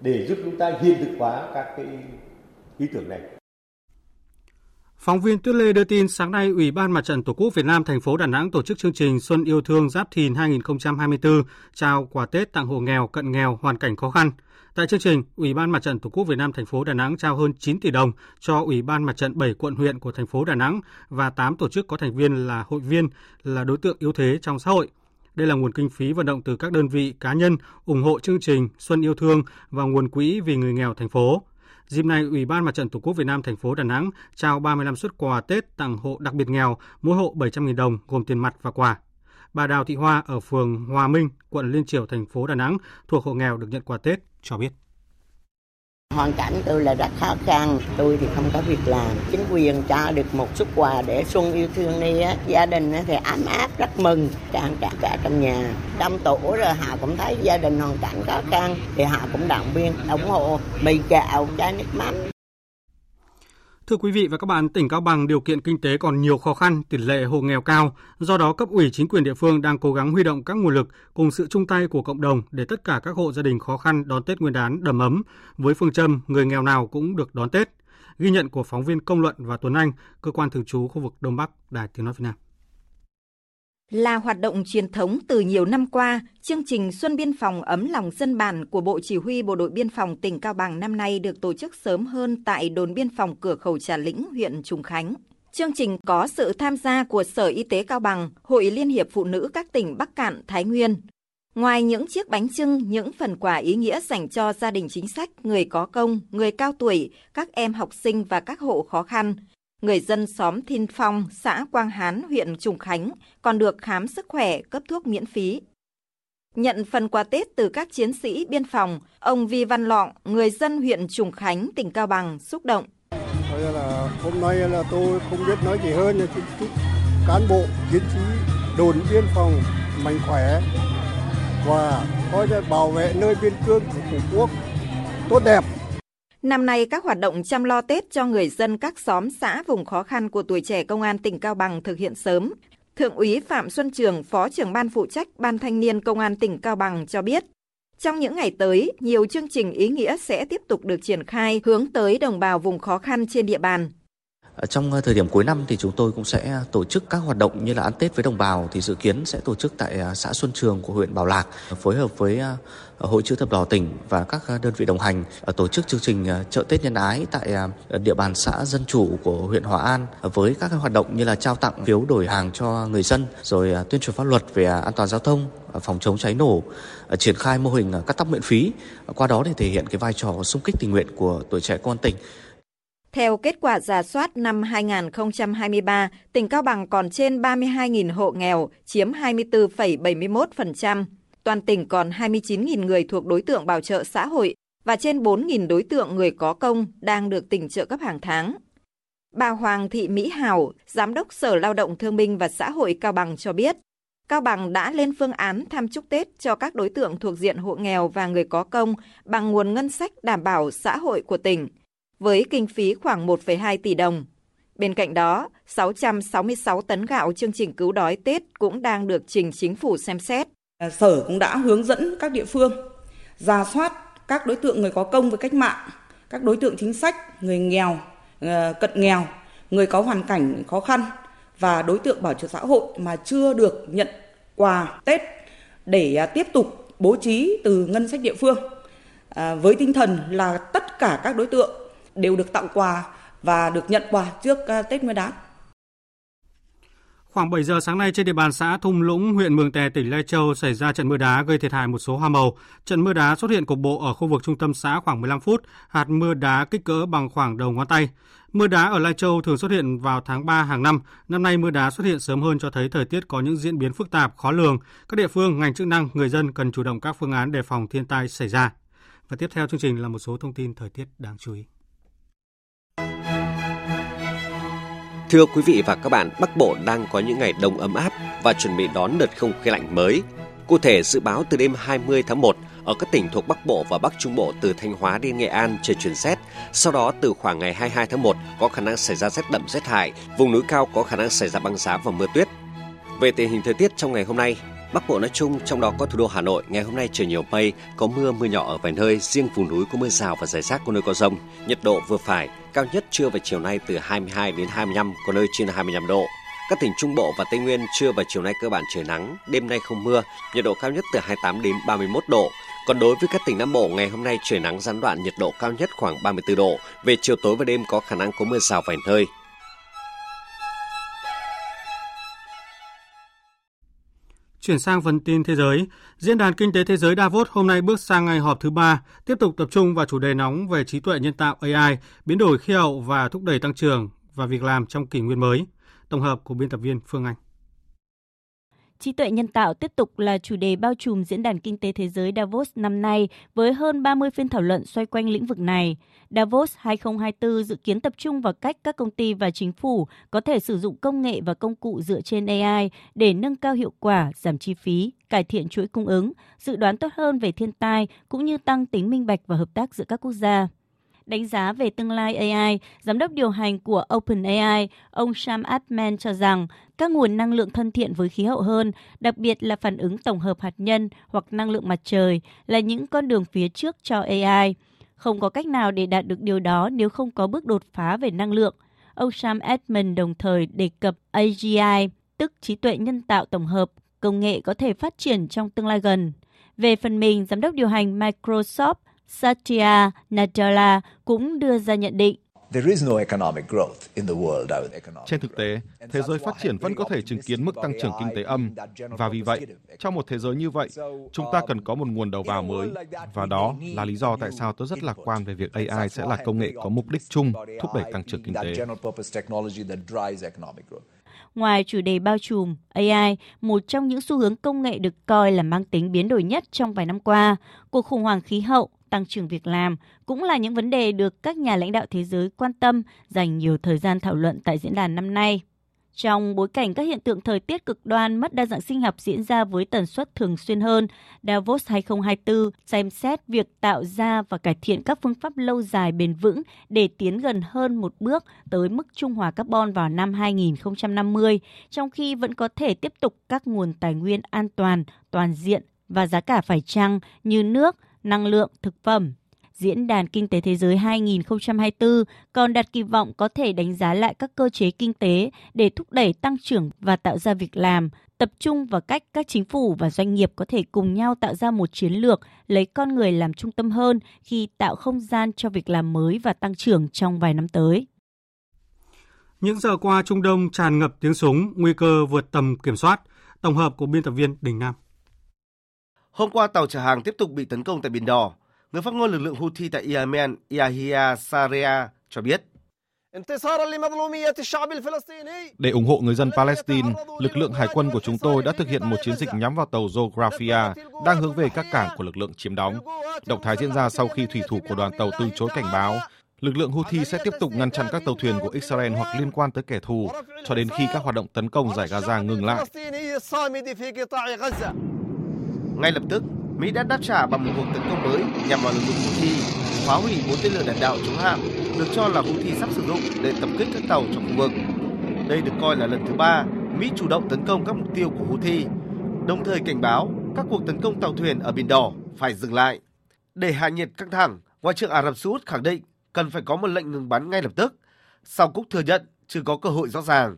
để giúp chúng ta hiện thực hóa các cái ý tưởng này. Phóng viên Tuyết Lê đưa tin sáng nay Ủy ban Mặt trận Tổ quốc Việt Nam thành phố Đà Nẵng tổ chức chương trình Xuân yêu thương Giáp Thìn 2024 trao quà Tết tặng hộ nghèo, cận nghèo, hoàn cảnh khó khăn. Tại chương trình, Ủy ban Mặt trận Tổ quốc Việt Nam thành phố Đà Nẵng trao hơn 9 tỷ đồng cho Ủy ban Mặt trận 7 quận huyện của thành phố Đà Nẵng và 8 tổ chức có thành viên là hội viên là đối tượng yếu thế trong xã hội. Đây là nguồn kinh phí vận động từ các đơn vị cá nhân ủng hộ chương trình Xuân yêu thương và nguồn quỹ vì người nghèo thành phố. Dịp này, Ủy ban Mặt trận Tổ quốc Việt Nam thành phố Đà Nẵng trao 35 suất quà Tết tặng hộ đặc biệt nghèo, mỗi hộ 700.000 đồng gồm tiền mặt và quà. Bà Đào Thị Hoa ở phường Hòa Minh, quận Liên Triểu, thành phố Đà Nẵng thuộc hộ nghèo được nhận quà Tết cho biết. Hoàn cảnh tôi là rất khó khăn, tôi thì không có việc làm. Chính quyền cho được một xuất quà để xuân yêu thương đi á, gia đình thì ấm áp rất mừng, trang cả cả trong nhà. Trong tổ rồi họ cũng thấy gia đình hoàn cảnh khó khăn thì họ cũng động viên ủng hộ mì gạo, chai nước mắm. Thưa quý vị và các bạn, tỉnh Cao Bằng điều kiện kinh tế còn nhiều khó khăn, tỷ lệ hộ nghèo cao. Do đó, cấp ủy chính quyền địa phương đang cố gắng huy động các nguồn lực cùng sự chung tay của cộng đồng để tất cả các hộ gia đình khó khăn đón Tết Nguyên đán đầm ấm với phương châm người nghèo nào cũng được đón Tết. Ghi nhận của phóng viên Công Luận và Tuấn Anh, cơ quan thường trú khu vực Đông Bắc, Đài Tiếng nói Việt Nam. Là hoạt động truyền thống từ nhiều năm qua, chương trình Xuân Biên phòng ấm lòng dân bản của Bộ Chỉ huy Bộ đội Biên phòng tỉnh Cao Bằng năm nay được tổ chức sớm hơn tại đồn biên phòng cửa khẩu Trà Lĩnh, huyện Trùng Khánh. Chương trình có sự tham gia của Sở Y tế Cao Bằng, Hội Liên hiệp Phụ nữ các tỉnh Bắc Cạn, Thái Nguyên. Ngoài những chiếc bánh trưng, những phần quà ý nghĩa dành cho gia đình chính sách, người có công, người cao tuổi, các em học sinh và các hộ khó khăn – người dân xóm Thiên Phong, xã Quang Hán, huyện Trùng Khánh còn được khám sức khỏe, cấp thuốc miễn phí. Nhận phần quà Tết từ các chiến sĩ biên phòng, ông Vi Văn Lọng, người dân huyện Trùng Khánh, tỉnh Cao Bằng, xúc động. Là hôm nay là tôi không biết nói gì hơn là chúc cán bộ, chiến sĩ, đồn biên phòng mạnh khỏe và coi bảo vệ nơi biên cương của Tổ quốc tốt đẹp. Năm nay, các hoạt động chăm lo Tết cho người dân các xóm xã vùng khó khăn của tuổi trẻ công an tỉnh Cao Bằng thực hiện sớm. Thượng úy Phạm Xuân Trường, Phó trưởng ban phụ trách Ban Thanh niên Công an tỉnh Cao Bằng cho biết, trong những ngày tới, nhiều chương trình ý nghĩa sẽ tiếp tục được triển khai hướng tới đồng bào vùng khó khăn trên địa bàn. Trong ờ, thời điểm cuối năm thì chúng tôi cũng sẽ ờ, tổ chức các hoạt động như là ăn Tết với đồng bào thì dự kiến sẽ tổ chức tại ờ, xã Xuân Trường của huyện Bảo Lạc, phối hợp với Hội chữ thập đỏ tỉnh và các đơn vị đồng hành tổ chức chương trình chợ Tết nhân ái tại địa bàn xã dân chủ của huyện Hòa An với các hoạt động như là trao tặng phiếu đổi hàng cho người dân, rồi tuyên truyền pháp luật về an toàn giao thông phòng chống cháy nổ triển khai mô hình cắt tóc miễn phí. Qua đó để thể hiện cái vai trò xung kích tình nguyện của tuổi trẻ công an tỉnh theo kết quả giả soát năm 2023, tỉnh Cao Bằng còn trên 32.000 hộ nghèo, chiếm 24,71%. Toàn tỉnh còn 29.000 người thuộc đối tượng bảo trợ xã hội và trên 4.000 đối tượng người có công đang được tỉnh trợ cấp hàng tháng. Bà Hoàng Thị Mỹ Hảo, Giám đốc Sở Lao động Thương binh và Xã hội Cao Bằng cho biết, Cao Bằng đã lên phương án thăm chúc Tết cho các đối tượng thuộc diện hộ nghèo và người có công bằng nguồn ngân sách đảm bảo xã hội của tỉnh – với kinh phí khoảng 1,2 tỷ đồng. Bên cạnh đó, 666 tấn gạo chương trình cứu đói Tết cũng đang được trình chính phủ xem xét. À, sở cũng đã hướng dẫn các địa phương ra soát các đối tượng người có công với cách mạng, các đối tượng chính sách, người nghèo, ờ, cận nghèo, người có hoàn cảnh khó khăn và đối tượng bảo trợ xã hội mà chưa được nhận quà Tết để à, tiếp tục bố trí từ ngân sách địa phương à, với tinh thần là tất cả các đối tượng đều được tặng quà và được nhận quà trước à, Tết Nguyên đán. Khoảng 7 giờ sáng nay trên địa bàn xã Thung Lũng, huyện Mường Tè, tỉnh Lai Châu xảy ra trận mưa đá gây thiệt hại một số hoa màu. Trận mưa đá xuất hiện cục bộ ở khu vực trung tâm xã khoảng 15 phút, hạt mưa đá kích cỡ bằng khoảng đầu ngón tay. Mưa đá ở Lai Châu thường xuất hiện vào tháng 3 hàng năm. Năm nay mưa đá xuất hiện sớm hơn cho thấy thời tiết có những diễn biến phức tạp, khó lường. Các địa phương, ngành chức năng, người dân cần chủ động các phương án đề phòng thiên tai xảy ra. Và tiếp theo chương trình là một số thông tin thời tiết đáng chú ý. Thưa quý vị và các bạn, Bắc Bộ đang có những ngày đông ấm áp và chuẩn bị đón đợt không khí lạnh mới. Cụ thể dự báo từ đêm 20 tháng 1, Ở các tỉnh thuộc Bắc Bộ và Bắc Trung Bộ từ Thanh Hóa đến Nghệ An trời chuyển rét. Sau đó từ khoảng ngày 22 tháng 1 có khả năng xảy ra rét đậm rét hại, vùng núi cao có khả năng xảy ra băng giá và mưa tuyết. Về tình hình thời tiết trong ngày hôm nay, Bắc Bộ nói chung, trong đó có thủ đô Hà Nội, ngày hôm nay trời nhiều mây, có mưa mưa nhỏ ở vài nơi, riêng vùng núi có mưa rào và rải rác có nơi có rông. Nhiệt độ vừa phải, cao nhất trưa và chiều nay từ 22 đến 25, có nơi trên 25 độ. Các tỉnh Trung Bộ và Tây Nguyên trưa và chiều nay cơ bản trời nắng, đêm nay không mưa, nhiệt độ cao nhất từ 28 đến 31 độ. Còn đối với các tỉnh Nam Bộ, ngày hôm nay trời nắng gián đoạn, nhiệt độ cao nhất khoảng 34 độ. Về chiều tối và đêm có khả năng có mưa rào vài nơi. Chuyển sang phần tin thế giới, Diễn đàn Kinh tế Thế giới Davos hôm nay bước sang ngày họp thứ ba, tiếp tục tập trung vào chủ đề nóng về trí tuệ nhân tạo AI, biến đổi khí hậu và thúc đẩy tăng trưởng và việc làm trong kỷ nguyên mới. Tổng hợp của biên tập viên Phương Anh. Trí tuệ nhân tạo tiếp tục là chủ đề bao trùm Diễn đàn Kinh tế Thế giới Davos năm nay với hơn 30 phiên thảo luận xoay quanh lĩnh vực này. Davos 2024 dự kiến tập trung vào cách các công ty và chính phủ có thể sử dụng công nghệ và công cụ dựa trên AI để nâng cao hiệu quả, giảm chi phí, cải thiện chuỗi cung ứng, dự đoán tốt hơn về thiên tai cũng như tăng tính minh bạch và hợp tác giữa các quốc gia đánh giá về tương lai AI, giám đốc điều hành của OpenAI, ông Sam Altman cho rằng các nguồn năng lượng thân thiện với khí hậu hơn, đặc biệt là phản ứng tổng hợp hạt nhân hoặc năng lượng mặt trời, là những con đường phía trước cho AI. Không có cách nào để đạt được điều đó nếu không có bước đột phá về năng lượng. Ông Sam Altman đồng thời đề cập AGI, tức trí tuệ nhân tạo tổng hợp, công nghệ có thể phát triển trong tương lai gần. Về phần mình, giám đốc điều hành Microsoft Satya Nadella cũng đưa ra nhận định. Trên thực tế, thế giới phát triển vẫn có thể chứng kiến mức tăng trưởng kinh tế âm và vì vậy, trong một thế giới như vậy, chúng ta cần có một nguồn đầu vào mới và đó là lý do tại sao tôi rất lạc quan về việc AI sẽ là công nghệ có mục đích chung thúc đẩy tăng trưởng kinh tế. Ngoài chủ đề bao trùm, AI, một trong những xu hướng công nghệ được coi là mang tính biến đổi nhất trong vài năm qua, cuộc khủng hoảng khí hậu, tăng trưởng việc làm cũng là những vấn đề được các nhà lãnh đạo thế giới quan tâm, dành nhiều thời gian thảo luận tại diễn đàn năm nay. Trong bối cảnh các hiện tượng thời tiết cực đoan mất đa dạng sinh học diễn ra với tần suất thường xuyên hơn, Davos 2024 xem xét việc tạo ra và cải thiện các phương pháp lâu dài bền vững để tiến gần hơn một bước tới mức trung hòa carbon vào năm 2050, trong khi vẫn có thể tiếp tục các nguồn tài nguyên an toàn, toàn diện và giá cả phải chăng như nước, năng lượng, thực phẩm. Diễn đàn Kinh tế Thế giới 2024 còn đặt kỳ vọng có thể đánh giá lại các cơ chế kinh tế để thúc đẩy tăng trưởng và tạo ra việc làm, tập trung vào cách các chính phủ và doanh nghiệp có thể cùng nhau tạo ra một chiến lược lấy con người làm trung tâm hơn khi tạo không gian cho việc làm mới và tăng trưởng trong vài năm tới. Những giờ qua Trung Đông tràn ngập tiếng súng, nguy cơ vượt tầm kiểm soát. Tổng hợp của biên tập viên Đình Nam. Hôm qua, tàu chở hàng tiếp tục bị tấn công tại Biển Đỏ. Người phát ngôn lực lượng Houthi tại Yemen, Yahya Saria, cho biết. Để ủng hộ người dân Palestine, lực lượng hải quân của chúng tôi đã thực hiện một chiến dịch nhắm vào tàu Geographia đang hướng về các cảng của lực lượng chiếm đóng. Động thái diễn ra sau khi thủy thủ của đoàn tàu từ chối cảnh báo lực lượng Houthi sẽ tiếp tục ngăn chặn các tàu thuyền của Israel hoặc liên quan tới kẻ thù cho đến khi các hoạt động tấn công giải Gaza ngừng lại. Ngay lập tức, Mỹ đã đáp trả bằng một cuộc tấn công mới nhằm vào lực lượng Houthi, phá hủy bốn tên lửa đạn đạo chống hạm được cho là Houthi sắp sử dụng để tập kích các tàu trong khu vực. Đây được coi là lần thứ ba Mỹ chủ động tấn công các mục tiêu của Houthi, đồng thời cảnh báo các cuộc tấn công tàu thuyền ở Biển Đỏ phải dừng lại. Để hạ nhiệt căng thẳng, Ngoại trưởng Ả Rập Xê Út khẳng định cần phải có một lệnh ngừng bắn ngay lập tức, sau cũng thừa nhận chưa có cơ hội rõ ràng.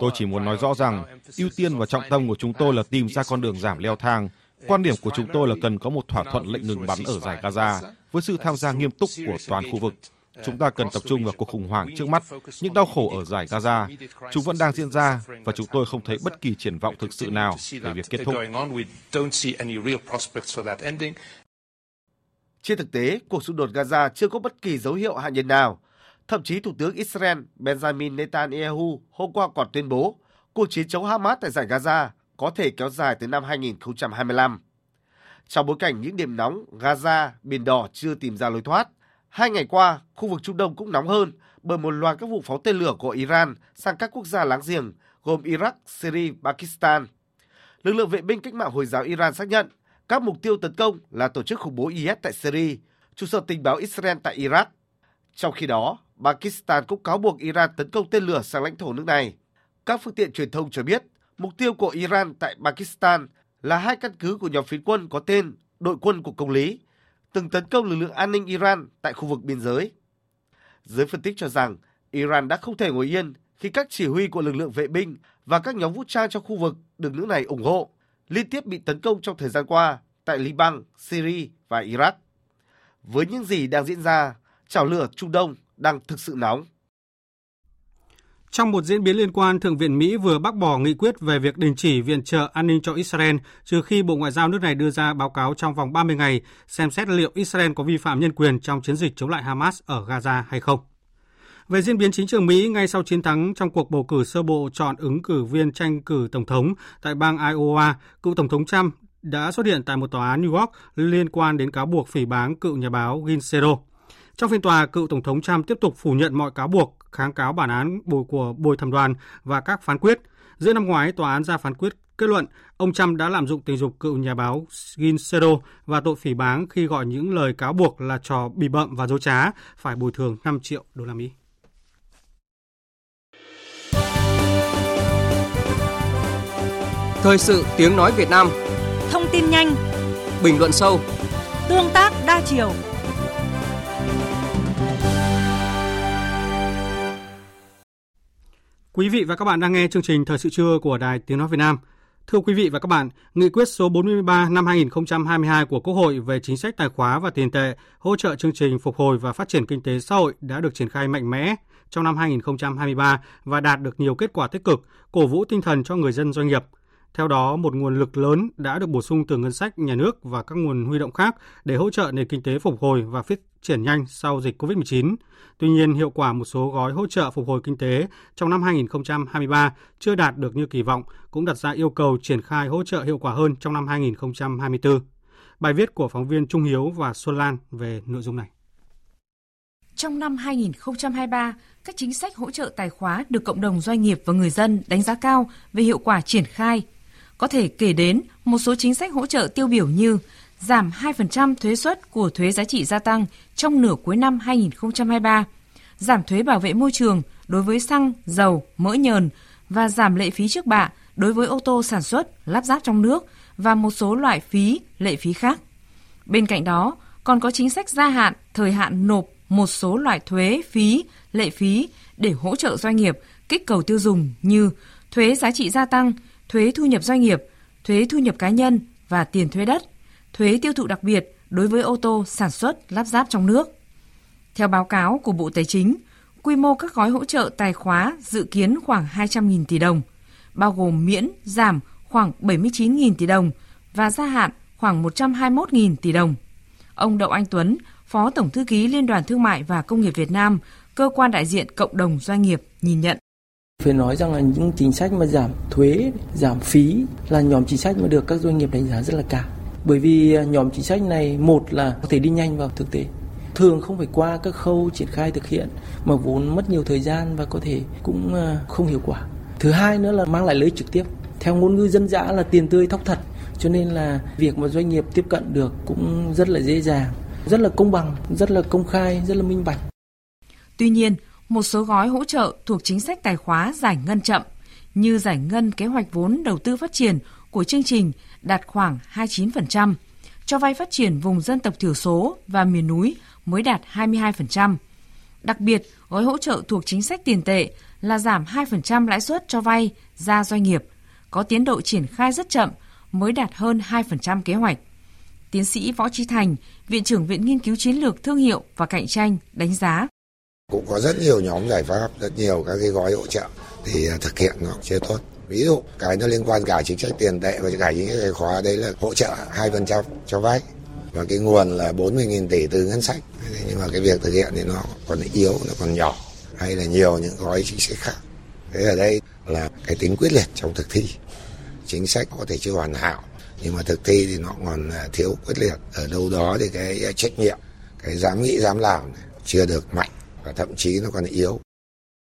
Tôi chỉ muốn nói rõ rằng, ưu tiên và trọng tâm của chúng tôi là tìm ra con đường giảm leo thang. Quan điểm của chúng tôi là cần có một thỏa thuận lệnh ngừng bắn ở giải Gaza với sự tham gia nghiêm túc của toàn khu vực. Chúng ta cần tập trung vào cuộc khủng hoảng trước mắt, những đau khổ ở giải Gaza. Chúng vẫn đang diễn ra và chúng tôi không thấy bất kỳ triển vọng thực sự nào về việc kết thúc. Trên thực tế, cuộc xung đột Gaza chưa có bất kỳ dấu hiệu hạ nhiệt nào. Thậm chí Thủ tướng Israel Benjamin Netanyahu hôm qua còn tuyên bố cuộc chiến chống Hamas tại giải Gaza có thể kéo dài tới năm 2025. Trong bối cảnh những điểm nóng Gaza, Biển Đỏ chưa tìm ra lối thoát, hai ngày qua, khu vực Trung Đông cũng nóng hơn bởi một loạt các vụ phóng tên lửa của Iran sang các quốc gia láng giềng gồm Iraq, Syria, Pakistan. lực lượng vệ binh cách mạng Hồi giáo Iran xác nhận các mục tiêu tấn công là tổ chức khủng bố IS tại Syria, trụ sở tình báo Israel tại Iraq. Trong khi đó, Pakistan cũng cáo buộc Iran tấn công tên lửa sang lãnh thổ nước này. Các phương tiện truyền thông cho biết, mục tiêu của Iran tại Pakistan là hai căn cứ của nhóm phiến quân có tên Đội quân của Công lý, từng tấn công lực lượng an ninh Iran tại khu vực biên giới. Giới phân tích cho rằng Iran đã không thể ngồi yên khi các chỉ huy của lực lượng vệ binh và các nhóm vũ trang trong khu vực được nước này ủng hộ liên tiếp bị tấn công trong thời gian qua tại Liban, Syria và Iraq. Với những gì đang diễn ra, chảo lửa Trung Đông đang thực sự nóng. Trong một diễn biến liên quan, Thượng viện Mỹ vừa bác bỏ nghị quyết về việc đình chỉ viện trợ an ninh cho Israel trừ khi Bộ Ngoại giao nước này đưa ra báo cáo trong vòng 30 ngày xem xét liệu Israel có vi phạm nhân quyền trong chiến dịch chống lại Hamas ở Gaza hay không. Về diễn biến chính trường Mỹ ngay sau chiến thắng trong cuộc bầu cử sơ bộ chọn ứng cử viên tranh cử tổng thống tại bang Iowa, cựu tổng thống Trump đã xuất hiện tại một tòa án New York liên quan đến cáo buộc phỉ báng cựu nhà báo Gin Sero. Trong phiên tòa, cựu tổng thống Trump tiếp tục phủ nhận mọi cáo buộc, kháng cáo bản án bồi của bồi thẩm đoàn và các phán quyết. Giữa năm ngoái, tòa án ra phán quyết kết luận ông Trump đã lạm dụng tình dục cựu nhà báo Gin Sero và tội phỉ báng khi gọi những lời cáo buộc là trò bị bậm và dối trá phải bồi thường 5 triệu đô la Mỹ. Thời sự tiếng nói Việt Nam Thông tin nhanh Bình luận sâu Tương tác đa chiều Quý vị và các bạn đang nghe chương trình Thời sự trưa của Đài Tiếng Nói Việt Nam. Thưa quý vị và các bạn, Nghị quyết số 43 năm 2022 của Quốc hội về chính sách tài khóa và tiền tệ hỗ trợ chương trình phục hồi và phát triển kinh tế xã hội đã được triển khai mạnh mẽ trong năm 2023 và đạt được nhiều kết quả tích cực, cổ vũ tinh thần cho người dân doanh nghiệp – theo đó, một nguồn lực lớn đã được bổ sung từ ngân sách nhà nước và các nguồn huy động khác để hỗ trợ nền kinh tế phục hồi và phát triển nhanh sau dịch COVID-19. Tuy nhiên, hiệu quả một số gói hỗ trợ phục hồi kinh tế trong năm 2023 chưa đạt được như kỳ vọng, cũng đặt ra yêu cầu triển khai hỗ trợ hiệu quả hơn trong năm 2024. Bài viết của phóng viên Trung Hiếu và Xuân Lan về nội dung này. Trong năm 2023, các chính sách hỗ trợ tài khóa được cộng đồng doanh nghiệp và người dân đánh giá cao về hiệu quả triển khai, có thể kể đến một số chính sách hỗ trợ tiêu biểu như giảm 2% thuế suất của thuế giá trị gia tăng trong nửa cuối năm 2023, giảm thuế bảo vệ môi trường đối với xăng, dầu, mỡ nhờn và giảm lệ phí trước bạ đối với ô tô sản xuất, lắp ráp trong nước và một số loại phí, lệ phí khác. Bên cạnh đó, còn có chính sách gia hạn, thời hạn nộp một số loại thuế, phí, lệ phí để hỗ trợ doanh nghiệp kích cầu tiêu dùng như thuế giá trị gia tăng, thuế thu nhập doanh nghiệp, thuế thu nhập cá nhân và tiền thuế đất, thuế tiêu thụ đặc biệt đối với ô tô sản xuất lắp ráp trong nước. Theo báo cáo của Bộ Tài chính, quy mô các gói hỗ trợ tài khóa dự kiến khoảng 200.000 tỷ đồng, bao gồm miễn, giảm khoảng 79.000 tỷ đồng và gia hạn khoảng 121.000 tỷ đồng. Ông Đậu Anh Tuấn, Phó Tổng Thư ký Liên đoàn Thương mại và Công nghiệp Việt Nam, cơ quan đại diện cộng đồng doanh nghiệp nhìn nhận. Phải nói rằng là những chính sách mà giảm thuế, giảm phí là nhóm chính sách mà được các doanh nghiệp đánh giá rất là cao. Bởi vì à, nhóm chính sách này một là có thể đi nhanh vào thực tế. Thường không phải qua các khâu triển khai thực hiện mà vốn mất nhiều thời gian và có thể cũng à, không hiệu quả. Thứ hai nữa là mang lại lợi trực tiếp. Theo ngôn ngữ dân dã là tiền tươi thóc thật. Cho nên là việc mà doanh nghiệp tiếp cận được cũng rất là dễ dàng, rất là công bằng, rất là công khai, rất là minh bạch. Tuy nhiên, một số gói hỗ trợ thuộc chính sách tài khóa giải ngân chậm, như giải ngân kế hoạch vốn đầu tư phát triển của chương trình đạt khoảng 29%, cho vay phát triển vùng dân tộc thiểu số và miền núi mới đạt 22%. Đặc biệt, gói hỗ trợ thuộc chính sách tiền tệ là giảm 2% lãi suất cho vay ra doanh nghiệp, có tiến độ triển khai rất chậm, mới đạt hơn 2% kế hoạch. Tiến sĩ Võ Trí Thành, Viện trưởng Viện Nghiên cứu Chiến lược Thương hiệu và Cạnh tranh đánh giá cũng có rất nhiều nhóm giải pháp, rất nhiều các cái gói hỗ trợ thì à, thực hiện nó chưa tốt. Ví dụ, cái nó liên quan cả chính sách tiền tệ và cả những cái khóa đấy là hỗ trợ hai phần trăm cho vay. Và cái nguồn là 40.000 tỷ từ ngân sách. Nhưng mà cái việc thực hiện thì nó còn yếu, nó còn nhỏ. Hay là nhiều những gói chính sách khác. Thế ở đây là cái tính quyết liệt trong thực thi. Chính sách có thể chưa hoàn hảo, nhưng mà thực thi thì nó còn à, thiếu quyết liệt. Ở đâu đó thì cái trách nhiệm, cái dám nghĩ, dám làm chưa được mạnh và thậm chí nó còn yếu.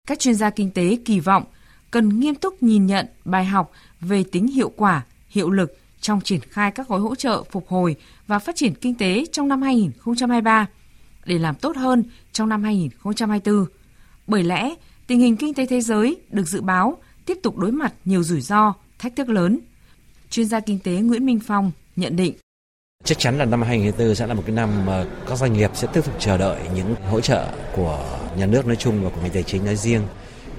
Các chuyên gia kinh tế kỳ vọng cần nghiêm túc nhìn nhận bài học về tính hiệu quả, hiệu lực trong triển khai các gói hỗ trợ phục hồi và phát triển kinh tế trong năm 2023 để làm tốt hơn trong năm 2024. Bởi lẽ, tình hình kinh tế thế giới được dự báo tiếp tục đối mặt nhiều rủi ro, thách thức lớn. Chuyên gia kinh tế Nguyễn Minh Phong nhận định. Chắc chắn là năm 2024 sẽ là một cái năm mà các doanh nghiệp sẽ tiếp tục chờ đợi những hỗ trợ của nhà nước nói chung và của ngành tài chính nói riêng.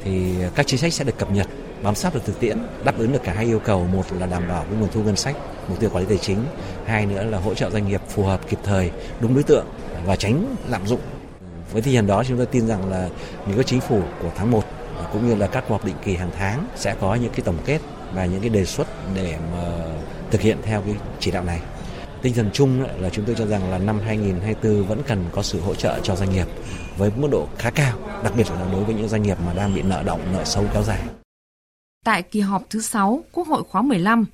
Thì các chính sách sẽ được cập nhật, bám sát được thực tiễn, đáp ứng được cả hai yêu cầu. Một là đảm bảo cái nguồn thu ngân sách, mục tiêu quản lý tài chính. Hai nữa là hỗ trợ doanh nghiệp phù hợp kịp thời, đúng đối tượng và tránh lạm dụng. Với tinh thần đó chúng tôi tin rằng là những cái chính phủ của tháng 1 cũng như là các cuộc họp định kỳ hàng tháng sẽ có những cái tổng kết và những cái đề xuất để mà thực hiện theo cái chỉ đạo này. Tinh thần chung là chúng tôi cho rằng là năm 2024 vẫn cần có sự hỗ trợ cho doanh nghiệp với mức độ khá cao, đặc biệt là đối với những doanh nghiệp mà đang bị nợ động, nợ xấu kéo dài. Tại kỳ họp thứ 6 Quốc hội khóa 15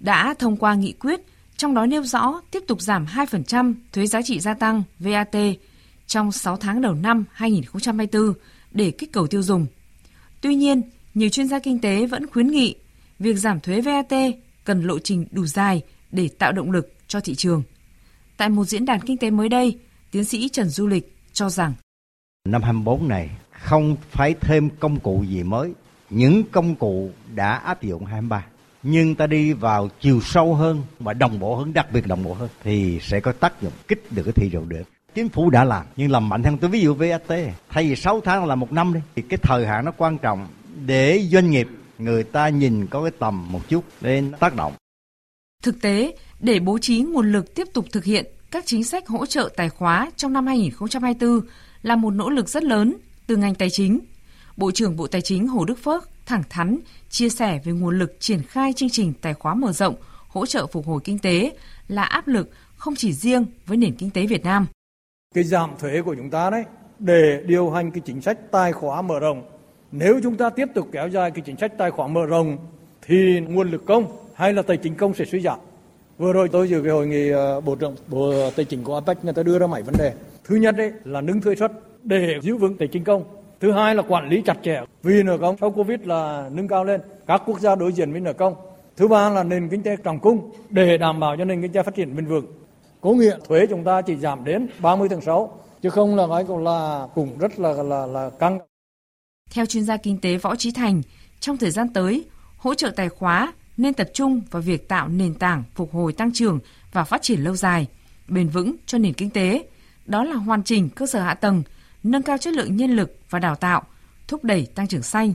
đã thông qua nghị quyết trong đó nêu rõ tiếp tục giảm 2% thuế giá trị gia tăng VAT trong 6 tháng đầu năm 2024 để kích cầu tiêu dùng. Tuy nhiên, nhiều chuyên gia kinh tế vẫn khuyến nghị việc giảm thuế VAT cần lộ trình đủ dài để tạo động lực cho thị trường. Tại một diễn đàn kinh tế mới đây, tiến sĩ Trần Du Lịch cho rằng năm 24 này không phải thêm công cụ gì mới, những công cụ đã áp dụng 23 nhưng ta đi vào chiều sâu hơn và đồng bộ hơn, đặc biệt đồng bộ hơn thì sẽ có tác dụng kích được cái thị trường được. Chính phủ đã làm nhưng làm mạnh hơn tôi ví dụ VAT thay vì 6 tháng là một năm đi thì cái thời hạn nó quan trọng để doanh nghiệp người ta nhìn có cái tầm một chút để tác động. Thực tế, để bố trí nguồn lực tiếp tục thực hiện các chính sách hỗ trợ tài khóa trong năm 2024 là một nỗ lực rất lớn từ ngành tài chính. Bộ trưởng Bộ Tài chính Hồ Đức Phước thẳng thắn chia sẻ về nguồn lực triển khai chương trình tài khóa mở rộng, hỗ trợ phục hồi kinh tế là áp lực không chỉ riêng với nền kinh tế Việt Nam. Cái giảm thuế của chúng ta đấy, để điều hành cái chính sách tài khóa mở rộng. Nếu chúng ta tiếp tục kéo dài cái chính sách tài khóa mở rộng thì nguồn lực công hay là tài chính công sẽ suy giảm. Vừa rồi tôi dự cái hội nghị ờ, Bộ trưởng Bộ ờ, Tài chính của APEC người ta đưa ra mấy vấn đề. Thứ nhất đấy là nâng thuế suất để giữ vững tài chính công. Thứ hai là quản lý chặt chẽ vì nợ công sau Covid là nâng cao lên. Các quốc gia đối diện với nợ công. Thứ ba là nền kinh tế trọng cung để đảm bảo cho nền kinh tế phát triển bền vững. Có nghĩa thuế chúng ta chỉ giảm đến 30 tháng 6 chứ không là nói cũng là cũng rất là là là căng. Theo chuyên gia kinh tế Võ Trí Thành, trong thời gian tới, hỗ trợ tài khóa nên tập trung vào việc tạo nền tảng phục hồi tăng trưởng và phát triển lâu dài, bền vững cho nền kinh tế. Đó là hoàn chỉnh cơ sở hạ tầng, nâng cao chất lượng nhân lực và đào tạo, thúc đẩy tăng trưởng xanh.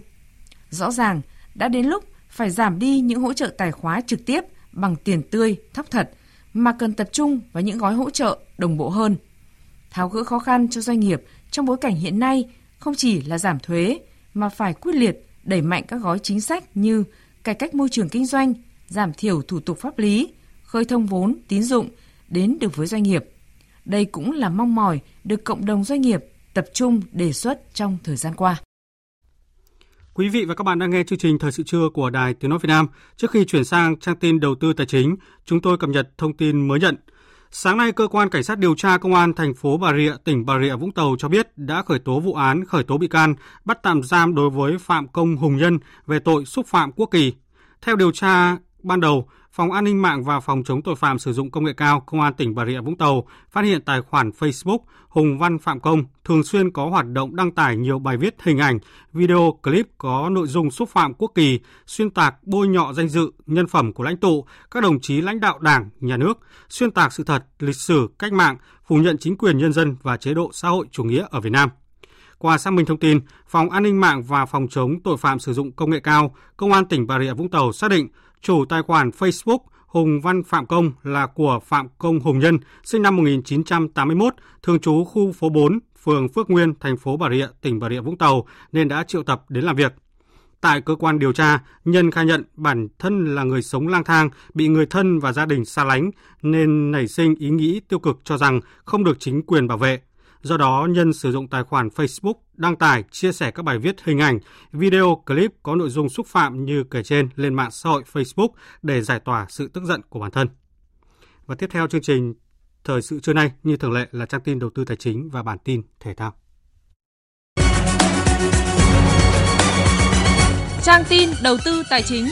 Rõ ràng, đã đến lúc phải giảm đi những hỗ trợ tài khóa trực tiếp bằng tiền tươi, thóc thật, mà cần tập trung vào những gói hỗ trợ đồng bộ hơn. Tháo gỡ khó khăn cho doanh nghiệp trong bối cảnh hiện nay không chỉ là giảm thuế, mà phải quyết liệt đẩy mạnh các gói chính sách như cải cách môi trường kinh doanh, giảm thiểu thủ tục pháp lý, khơi thông vốn, tín dụng đến được với doanh nghiệp. Đây cũng là mong mỏi được cộng đồng doanh nghiệp tập trung đề xuất trong thời gian qua. Quý vị và các bạn đang nghe chương trình Thời sự trưa của Đài Tiếng Nói Việt Nam. Trước khi chuyển sang trang tin đầu tư tài chính, chúng tôi cập nhật thông tin mới nhận. Sáng nay, cơ quan cảnh sát điều tra công an thành phố Bà Rịa, tỉnh Bà Rịa Vũng Tàu cho biết đã khởi tố vụ án, khởi tố bị can, bắt tạm giam đối với Phạm Công Hùng Nhân về tội xúc phạm quốc kỳ. Theo điều tra ban đầu, Phòng An ninh mạng và Phòng chống tội phạm sử dụng công nghệ cao Công an tỉnh Bà Rịa Vũng Tàu phát hiện tài khoản Facebook Hùng Văn Phạm Công thường xuyên có hoạt động đăng tải nhiều bài viết hình ảnh, video, clip có nội dung xúc phạm quốc kỳ, xuyên tạc bôi nhọ danh dự, nhân phẩm của lãnh tụ, các đồng chí lãnh đạo Đảng, Nhà nước, xuyên tạc sự thật, lịch sử, cách mạng, phủ nhận chính quyền nhân dân và chế độ xã hội chủ nghĩa ở Việt Nam. Qua xác minh thông tin, Phòng An ninh mạng và Phòng chống tội phạm sử dụng công nghệ cao, Công an tỉnh Bà Rịa Vũng Tàu xác định chủ tài khoản Facebook Hùng Văn Phạm Công là của Phạm Công Hùng Nhân, sinh năm 1981, thường trú khu phố 4, phường Phước Nguyên, thành phố Bà Rịa, tỉnh Bà Rịa Vũng Tàu, nên đã triệu tập đến làm việc. Tại cơ quan điều tra, Nhân khai nhận bản thân là người sống lang thang, bị người thân và gia đình xa lánh, nên nảy sinh ý nghĩ tiêu cực cho rằng không được chính quyền bảo vệ. Do đó, Nhân sử dụng tài khoản Facebook đăng tải, chia sẻ các bài viết hình ảnh, video, clip có nội dung xúc phạm như kể trên lên mạng xã hội Facebook để giải tỏa sự tức giận của bản thân. Và tiếp theo chương trình Thời sự trưa nay như thường lệ là trang tin đầu tư tài chính và bản tin thể thao. Trang tin đầu tư tài chính.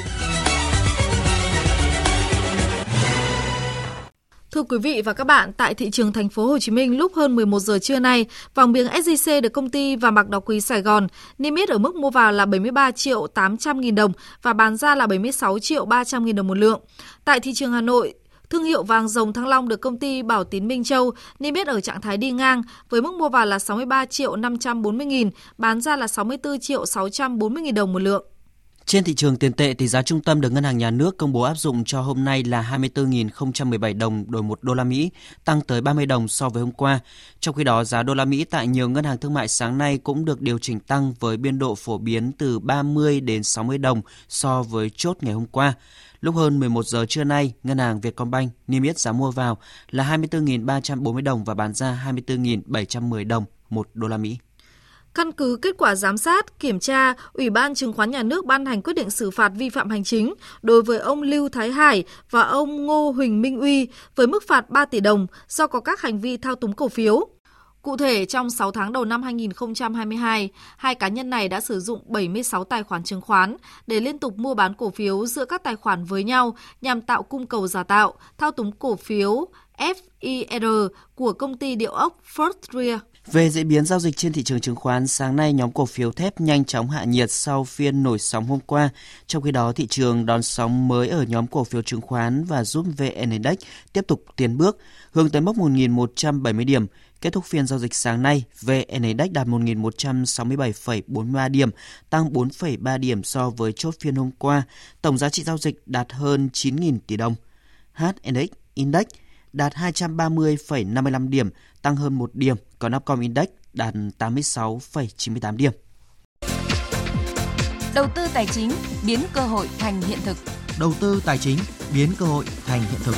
Thưa quý vị và các bạn, tại thị trường thành phố Hồ Chí Minh lúc hơn 11 giờ trưa nay, vàng miếng SJC được công ty vàng bạc đá quý Sài Gòn niêm yết ở mức mua vào là 73 triệu 800 nghìn đồng và bán ra là 76 triệu 300 nghìn đồng một lượng. Tại thị trường Hà Nội, Thương hiệu vàng rồng Thăng Long được công ty Bảo Tín Minh Châu niêm yết ở trạng thái đi ngang với mức mua vào là 63 triệu 540 nghìn, bán ra là 64 triệu 640 nghìn đồng một lượng. Trên thị trường tiền tệ, thì giá trung tâm được Ngân hàng Nhà nước công bố áp dụng cho hôm nay là 24.017 đồng đổi 1 đô la Mỹ, tăng tới 30 đồng so với hôm qua. Trong khi đó, giá đô la Mỹ tại nhiều ngân hàng thương mại sáng nay cũng được điều chỉnh tăng với biên độ phổ biến từ 30 đến 60 đồng so với chốt ngày hôm qua. Lúc hơn 11 giờ trưa nay, Ngân hàng Vietcombank niêm yết giá mua vào là 24.340 đồng và bán ra 24.710 đồng 1 đô la Mỹ. Căn cứ kết quả giám sát, kiểm tra, Ủy ban Chứng khoán Nhà nước ban hành quyết định xử phạt vi phạm hành chính đối với ông Lưu Thái Hải và ông Ngô Huỳnh Minh Uy với mức phạt 3 tỷ đồng do có các hành vi thao túng cổ phiếu. Cụ thể, trong 6 tháng đầu năm 2022, hai cá nhân này đã sử dụng 76 tài khoản chứng khoán để liên tục mua bán cổ phiếu giữa các tài khoản với nhau nhằm tạo cung cầu giả tạo, thao túng cổ phiếu FIR của công ty địa ốc First Rear. Về diễn biến giao dịch trên thị trường chứng khoán, sáng nay nhóm cổ phiếu thép nhanh chóng hạ nhiệt sau phiên nổi sóng hôm qua. Trong khi đó, thị trường đón sóng mới ở nhóm cổ phiếu chứng khoán và giúp VN Index tiếp tục tiến bước, hướng tới mốc 1.170 điểm. Kết thúc phiên giao dịch sáng nay, VN Index đạt 1.167,43 điểm, tăng 4,3 điểm so với chốt phiên hôm qua. Tổng giá trị giao dịch đạt hơn 9.000 tỷ đồng. HNX Index đạt 230,55 điểm, tăng hơn 1 điểm, còn Upcom Index đạt 86,98 điểm. Đầu tư tài chính biến cơ hội thành hiện thực. Đầu tư tài chính biến cơ hội thành hiện thực.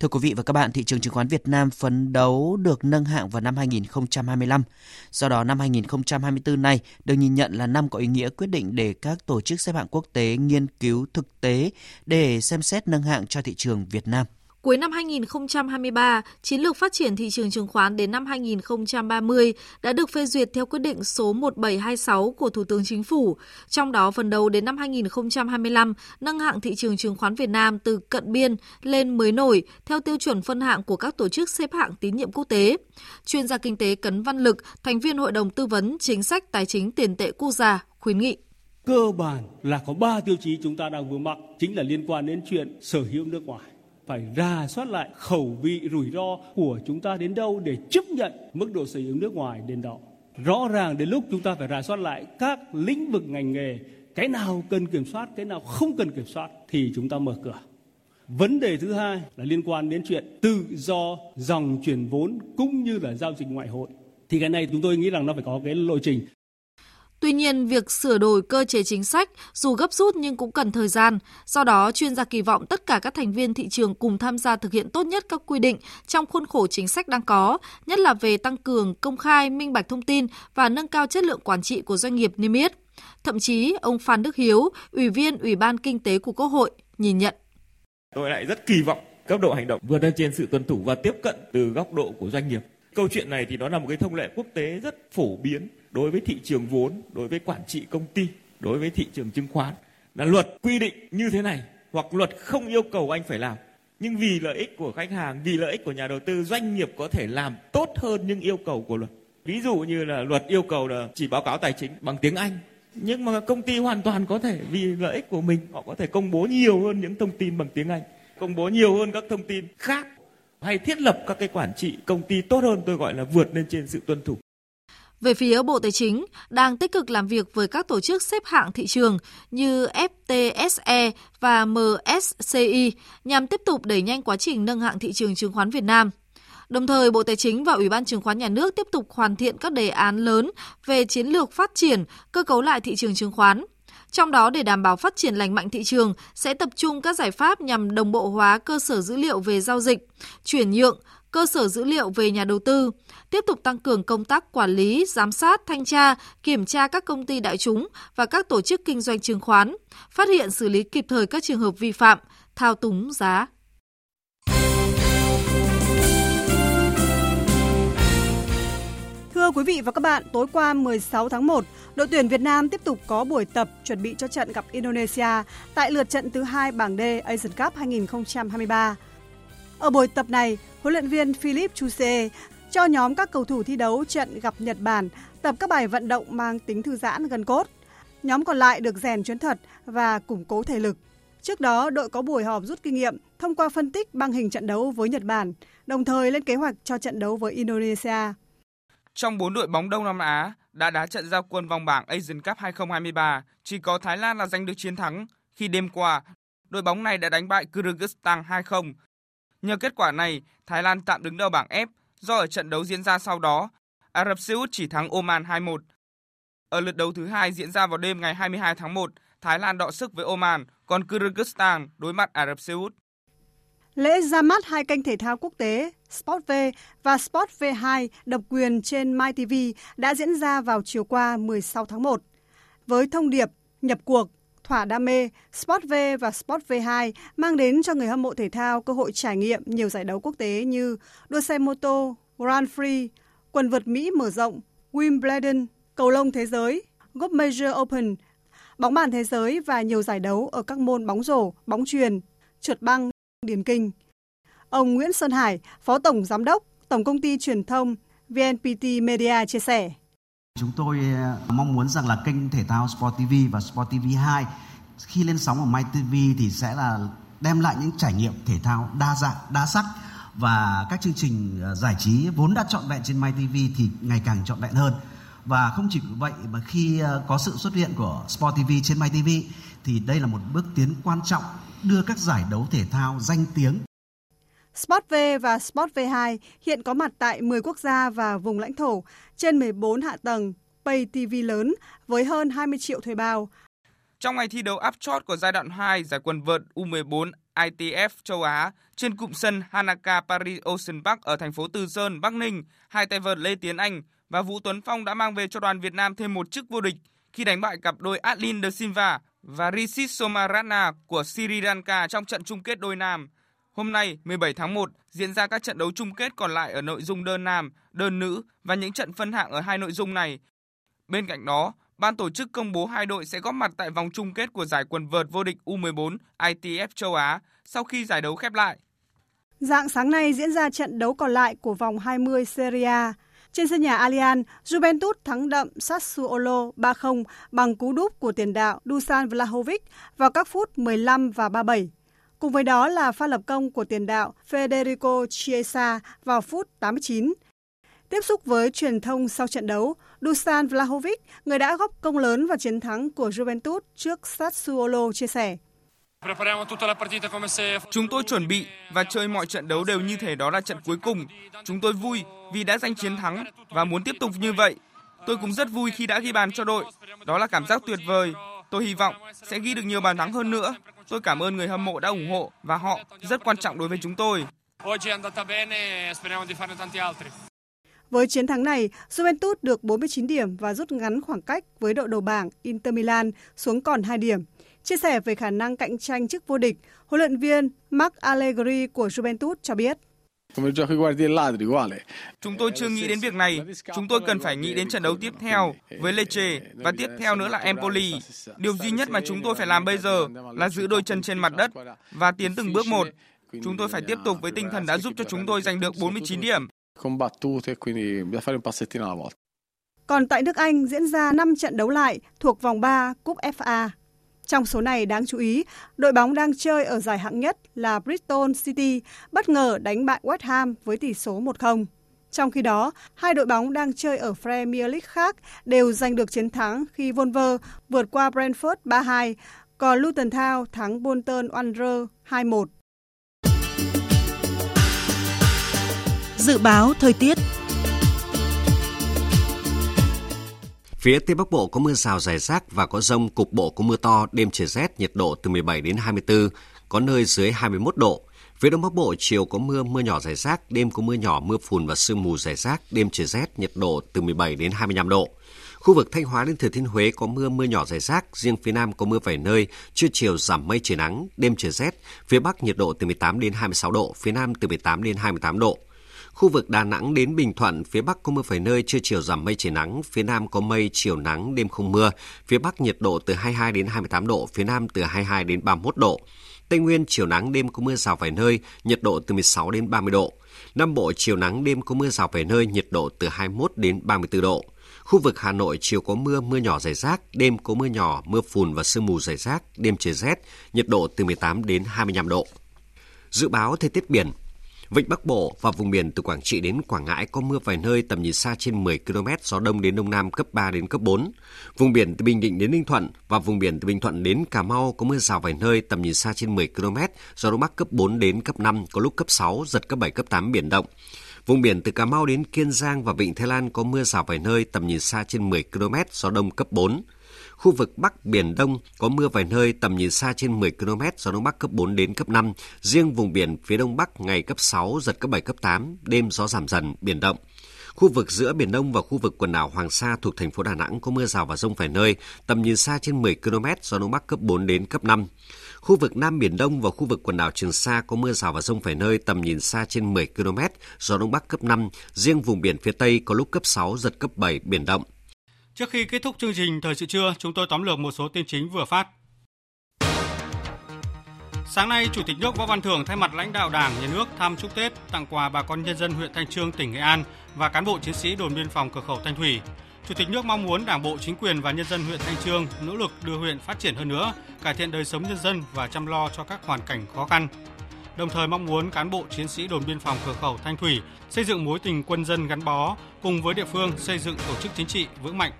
Thưa quý vị và các bạn, thị trường chứng khoán Việt Nam phấn đấu được nâng hạng vào năm 2025. Do đó, năm 2024 này được nhìn nhận là năm có ý nghĩa quyết định để các tổ chức xếp hạng quốc tế nghiên cứu thực tế để xem xét nâng hạng cho thị trường Việt Nam. Cuối năm 2023, chiến lược phát triển thị trường chứng khoán đến năm 2030 đã được phê duyệt theo quyết định số 1726 của Thủ tướng Chính phủ. Trong đó, phần đầu đến năm 2025, nâng hạng thị trường chứng khoán Việt Nam từ cận biên lên mới nổi theo tiêu chuẩn phân hạng của các tổ chức xếp hạng tín nhiệm quốc tế. Chuyên gia kinh tế Cấn Văn Lực, thành viên Hội đồng Tư vấn Chính sách Tài chính Tiền tệ Quốc gia, khuyến nghị cơ bản là có 3 tiêu chí chúng ta đang vướng mắc chính là liên quan đến chuyện sở hữu nước ngoài phải rà soát lại khẩu vị rủi ro của chúng ta đến đâu để chấp nhận mức độ sở hữu nước ngoài đến đó. Rõ ràng đến lúc chúng ta phải rà soát lại các lĩnh vực ngành nghề, cái nào cần kiểm soát, cái nào không cần kiểm soát thì chúng ta mở cửa. Vấn đề thứ hai là liên quan đến chuyện tự do dòng chuyển vốn cũng như là giao dịch ngoại hối. Thì cái này chúng tôi nghĩ rằng nó phải có cái lộ trình. Tuy nhiên, việc sửa đổi cơ chế chính sách dù gấp rút nhưng cũng cần thời gian. Do đó, chuyên gia kỳ vọng tất cả các thành viên thị trường cùng tham gia thực hiện tốt nhất các quy định trong khuôn khổ chính sách đang có, nhất là về tăng cường công khai, minh bạch thông tin và nâng cao chất lượng quản trị của doanh nghiệp niêm yết. Thậm chí, ông Phan Đức Hiếu, Ủy viên Ủy ban Kinh tế của Quốc hội, nhìn nhận. Tôi lại rất kỳ vọng cấp độ hành động vượt lên trên sự tuân thủ và tiếp cận từ góc độ của doanh nghiệp. Câu chuyện này thì nó là một cái thông lệ quốc tế rất phổ biến đối với thị trường vốn, đối với quản trị công ty, đối với thị trường chứng khoán là luật quy định như thế này hoặc luật không yêu cầu anh phải làm. Nhưng vì lợi ích của khách hàng, vì lợi ích của nhà đầu tư, doanh nghiệp có thể làm tốt hơn những yêu cầu của luật. Ví dụ như là luật yêu cầu là chỉ báo cáo tài chính bằng tiếng Anh. Nhưng mà công ty hoàn toàn có thể vì lợi ích của mình họ có thể công bố nhiều hơn những thông tin bằng tiếng Anh, công bố nhiều hơn các thông tin khác hay thiết lập các cái quản trị công ty tốt hơn tôi gọi là vượt lên trên sự tuân thủ. Về phía Bộ Tài chính, đang tích cực làm việc với các tổ chức xếp hạng thị trường như FTSE và MSCI nhằm tiếp tục đẩy nhanh quá trình nâng hạng thị trường chứng khoán Việt Nam. Đồng thời, Bộ Tài chính và Ủy ban Chứng khoán Nhà nước tiếp tục hoàn thiện các đề án lớn về chiến lược phát triển, cơ cấu lại thị trường chứng khoán. Trong đó, để đảm bảo phát triển lành mạnh thị trường, sẽ tập trung các giải pháp nhằm đồng bộ hóa cơ sở dữ liệu về giao dịch, chuyển nhượng, cơ sở dữ liệu về nhà đầu tư, tiếp tục tăng cường công tác quản lý, giám sát, thanh tra, kiểm tra các công ty đại chúng và các tổ chức kinh doanh chứng khoán, phát hiện xử lý kịp thời các trường hợp vi phạm, thao túng giá. Thưa quý vị và các bạn, tối qua 16 tháng 1, đội tuyển Việt Nam tiếp tục có buổi tập chuẩn bị cho trận gặp Indonesia tại lượt trận thứ hai bảng D Asian Cup 2023. Ở buổi tập này, huấn luyện viên Philip Chuse cho nhóm các cầu thủ thi đấu trận gặp Nhật Bản tập các bài vận động mang tính thư giãn gần cốt. Nhóm còn lại được rèn chuyến thật và củng cố thể lực. Trước đó, đội có buổi họp rút kinh nghiệm thông qua phân tích băng hình trận đấu với Nhật Bản, đồng thời lên kế hoạch cho trận đấu với Indonesia. Trong 4 đội bóng Đông Nam Á đã đá trận giao quân vòng bảng Asian Cup 2023, chỉ có Thái Lan là giành được chiến thắng khi đêm qua đội bóng này đã đánh bại Kyrgyzstan 2-0. Nhờ kết quả này, Thái Lan tạm đứng đầu bảng F do ở trận đấu diễn ra sau đó, Ả Rập Xê Út chỉ thắng Oman 2-1. Ở lượt đấu thứ hai diễn ra vào đêm ngày 22 tháng 1, Thái Lan đọ sức với Oman, còn Kyrgyzstan đối mặt Ả Rập Xê Út. Lễ ra mắt hai kênh thể thao quốc tế Sport V và Sport V2 độc quyền trên MyTV đã diễn ra vào chiều qua 16 tháng 1. Với thông điệp nhập cuộc, thỏa đam mê, Sport V và Sport V2 mang đến cho người hâm mộ thể thao cơ hội trải nghiệm nhiều giải đấu quốc tế như đua xe mô tô, Grand Prix, quần vợt Mỹ mở rộng, Wimbledon, cầu lông thế giới, Golf Major Open, bóng bàn thế giới và nhiều giải đấu ở các môn bóng rổ, bóng truyền, trượt băng, điền kinh. Ông Nguyễn Sơn Hải, Phó Tổng Giám đốc Tổng Công ty Truyền thông VNPT Media chia sẻ. Chúng tôi ờ, mong muốn rằng là kênh thể thao Sport TV và Sport TV 2 khi lên sóng ở MyTV thì sẽ là đem lại những trải nghiệm thể thao đa dạng, đa sắc và các chương trình ờ, giải trí vốn đã trọn vẹn trên MyTV thì ngày càng trọn vẹn hơn. Và không chỉ vậy mà khi ờ, có sự xuất hiện của Sport TV trên MyTV thì đây là một bước tiến quan trọng đưa các giải đấu thể thao danh tiếng Sport V và Sport V2 hiện có mặt tại 10 quốc gia và vùng lãnh thổ trên 14 hạ tầng Pay TV lớn với hơn 20 triệu thuê bao. Trong ngày thi đấu áp chót của giai đoạn 2 giải quần vợt U14 ITF châu Á trên cụm sân Hanaka Paris Ocean Park ở thành phố Từ Sơn, Bắc Ninh, hai tay vợt Lê Tiến Anh và Vũ Tuấn Phong đã mang về cho đoàn Việt Nam thêm một chức vô địch khi đánh bại cặp đôi Adlin de Silva và Risit Somarana của Sri Lanka trong trận chung kết đôi nam. Hôm nay, 17 tháng 1, diễn ra các trận đấu chung kết còn lại ở nội dung đơn nam, đơn nữ và những trận phân hạng ở hai nội dung này. Bên cạnh đó, ban tổ chức công bố hai đội sẽ góp mặt tại vòng chung kết của giải quần vợt vô địch U14 ITF châu Á sau khi giải đấu khép lại. Dạng sáng nay diễn ra trận đấu còn lại của vòng 20 Serie A. Trên sân nhà Allianz, Juventus thắng đậm Sassuolo 3-0 bằng cú đúp của tiền đạo Dusan Vlahovic vào các phút 15 và 37. Cùng với đó là pha lập công của tiền đạo Federico Chiesa vào phút 89. Tiếp xúc với truyền thông sau trận đấu, Dusan Vlahovic, người đã góp công lớn vào chiến thắng của Juventus trước Sassuolo chia sẻ. Chúng tôi chuẩn bị và chơi mọi trận đấu đều như thể đó là trận cuối cùng. Chúng tôi vui vì đã giành chiến thắng và muốn tiếp tục như vậy. Tôi cũng rất vui khi đã ghi bàn cho đội. Đó là cảm giác tuyệt vời. Tôi hy vọng sẽ ghi được nhiều bàn thắng hơn nữa. Tôi cảm ơn người hâm mộ đã ủng hộ và họ rất quan trọng đối với chúng tôi. Với chiến thắng này, Juventus được 49 điểm và rút ngắn khoảng cách với đội đầu bảng Inter Milan xuống còn 2 điểm. Chia sẻ về khả năng cạnh tranh chức vô địch, huấn luyện viên Mark Allegri của Juventus cho biết. Chúng tôi chưa nghĩ đến việc này. Chúng tôi cần phải nghĩ đến trận đấu tiếp theo với Lecce và tiếp theo nữa là Empoli. Điều duy nhất mà chúng tôi phải làm bây giờ là giữ đôi chân trên mặt đất và tiến từng bước một. Chúng tôi phải tiếp tục với tinh thần đã giúp cho chúng tôi giành được 49 điểm. Còn tại nước Anh diễn ra 5 trận đấu lại thuộc vòng 3 Cúp FA. Trong số này đáng chú ý, đội bóng đang chơi ở giải hạng nhất là Bristol City bất ngờ đánh bại West Ham với tỷ số 1-0. Trong khi đó, hai đội bóng đang chơi ở Premier League khác đều giành được chiến thắng khi Wolver vượt qua Brentford 3-2, còn Luton Town thắng Bolton Wanderers 2-1. Dự báo thời tiết Phía Tây Bắc Bộ có mưa rào rải rác và có rông, cục bộ có mưa to, đêm trời rét, nhiệt độ từ 17 đến 24, có nơi dưới 21 độ. Phía Đông Bắc Bộ chiều có mưa, mưa nhỏ rải rác, đêm có mưa nhỏ, mưa phùn và sương mù rải rác, đêm trời rét, nhiệt độ từ 17 đến 25 độ. Khu vực Thanh Hóa đến Thừa Thiên Huế có mưa mưa nhỏ rải rác, riêng phía Nam có mưa vài nơi, trưa chiều giảm mây trời nắng, đêm trời rét, phía Bắc nhiệt độ từ 18 đến 26 độ, phía Nam từ 18 đến 28 độ. Khu vực Đà Nẵng đến Bình Thuận, phía Bắc có mưa vài nơi, trưa chiều giảm mây trời nắng, phía Nam có mây, chiều nắng, đêm không mưa. Phía Bắc nhiệt độ từ 22 đến 28 độ, phía Nam từ 22 đến 31 độ. Tây Nguyên chiều nắng đêm có mưa rào vài nơi, nhiệt độ từ 16 đến 30 độ. Nam Bộ chiều nắng đêm có mưa rào vài nơi, nhiệt độ từ 21 đến 34 độ. Khu vực Hà Nội chiều có mưa, mưa nhỏ rải rác, đêm có mưa nhỏ, mưa phùn và sương mù rải rác, đêm trời rét, nhiệt độ từ 18 đến 25 độ. Dự báo thời tiết biển, Vịnh Bắc Bộ và vùng biển từ Quảng Trị đến Quảng Ngãi có mưa vài nơi tầm nhìn xa trên 10 km, gió đông đến đông nam cấp 3 đến cấp 4. Vùng biển từ Bình Định đến Ninh Thuận và vùng biển từ Bình Thuận đến Cà Mau có mưa rào vài nơi tầm nhìn xa trên 10 km, gió đông bắc cấp 4 đến cấp 5, có lúc cấp 6, giật cấp 7 cấp 8 biển động. Vùng biển từ Cà Mau đến Kiên Giang và Vịnh Thái Lan có mưa rào vài nơi tầm nhìn xa trên 10 km, gió đông cấp 4. Khu vực Bắc Biển Đông có mưa vài nơi tầm nhìn xa trên 10 km, gió Đông Bắc cấp 4 đến cấp 5. Riêng vùng biển phía Đông Bắc ngày cấp 6, giật cấp 7, cấp 8, đêm gió giảm dần, biển động. Khu vực giữa Biển Đông và khu vực quần đảo Hoàng Sa thuộc thành phố Đà Nẵng có mưa rào và rông vài nơi, tầm nhìn xa trên 10 km, gió Đông Bắc cấp 4 đến cấp 5. Khu vực Nam Biển Đông và khu vực quần đảo Trường Sa có mưa rào và rông vài nơi tầm nhìn xa trên 10 km, gió Đông Bắc cấp 5. Riêng vùng biển phía Tây có lúc cấp 6, giật cấp 7, biển động. Trước khi kết thúc chương trình Thời sự trưa, chúng tôi tóm lược một số tin chính vừa phát. Sáng nay, Chủ tịch nước Võ Văn Thưởng thay mặt lãnh đạo Đảng, Nhà nước thăm chúc Tết, tặng quà bà con nhân dân huyện Thanh Trương, tỉnh Nghệ An và cán bộ chiến sĩ đồn biên phòng cửa khẩu Thanh Thủy. Chủ tịch nước mong muốn Đảng bộ, chính quyền và nhân dân huyện Thanh Trương nỗ lực đưa huyện phát triển hơn nữa, cải thiện đời sống nhân dân và chăm lo cho các hoàn cảnh khó khăn. Đồng thời mong muốn cán bộ chiến sĩ đồn biên phòng cửa khẩu Thanh Thủy xây dựng mối tình quân dân gắn bó cùng với địa phương xây dựng tổ chức chính trị vững mạnh,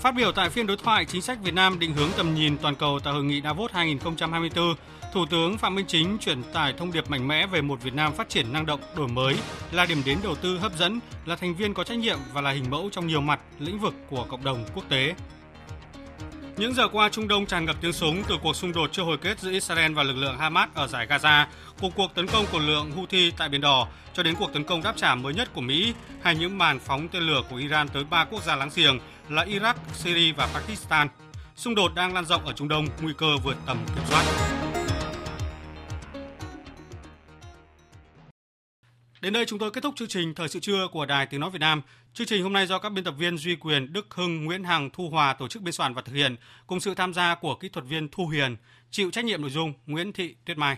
Phát biểu tại phiên đối thoại chính sách Việt Nam định hướng tầm nhìn toàn cầu tại hội nghị Davos 2024, Thủ tướng Phạm Minh Chính truyền tải thông điệp mạnh mẽ về một Việt Nam phát triển năng động, đổi mới, là điểm đến đầu tư hấp dẫn, là thành viên có trách nhiệm và là hình mẫu trong nhiều mặt, lĩnh vực của cộng đồng quốc tế. Những giờ qua, Trung Đông tràn ngập tiếng súng từ cuộc xung đột chưa hồi kết giữa Israel và lực lượng Hamas ở giải Gaza, cuộc cuộc tấn công của lượng Houthi tại Biển Đỏ, cho đến cuộc tấn công đáp trả mới nhất của Mỹ, hay những màn phóng tên lửa của Iran tới ba quốc gia láng giềng là Iraq, Syria và Pakistan. Xung đột đang lan rộng ở Trung Đông, nguy cơ vượt tầm kiểm soát. Đến đây chúng tôi kết thúc chương trình Thời sự trưa của Đài Tiếng Nói Việt Nam. Chương trình hôm nay do các biên tập viên Duy Quyền, Đức Hưng, Nguyễn Hằng, Thu Hòa tổ chức biên soạn và thực hiện, cùng sự tham gia của kỹ thuật viên Thu Hiền, chịu trách nhiệm nội dung Nguyễn Thị Tuyết Mai.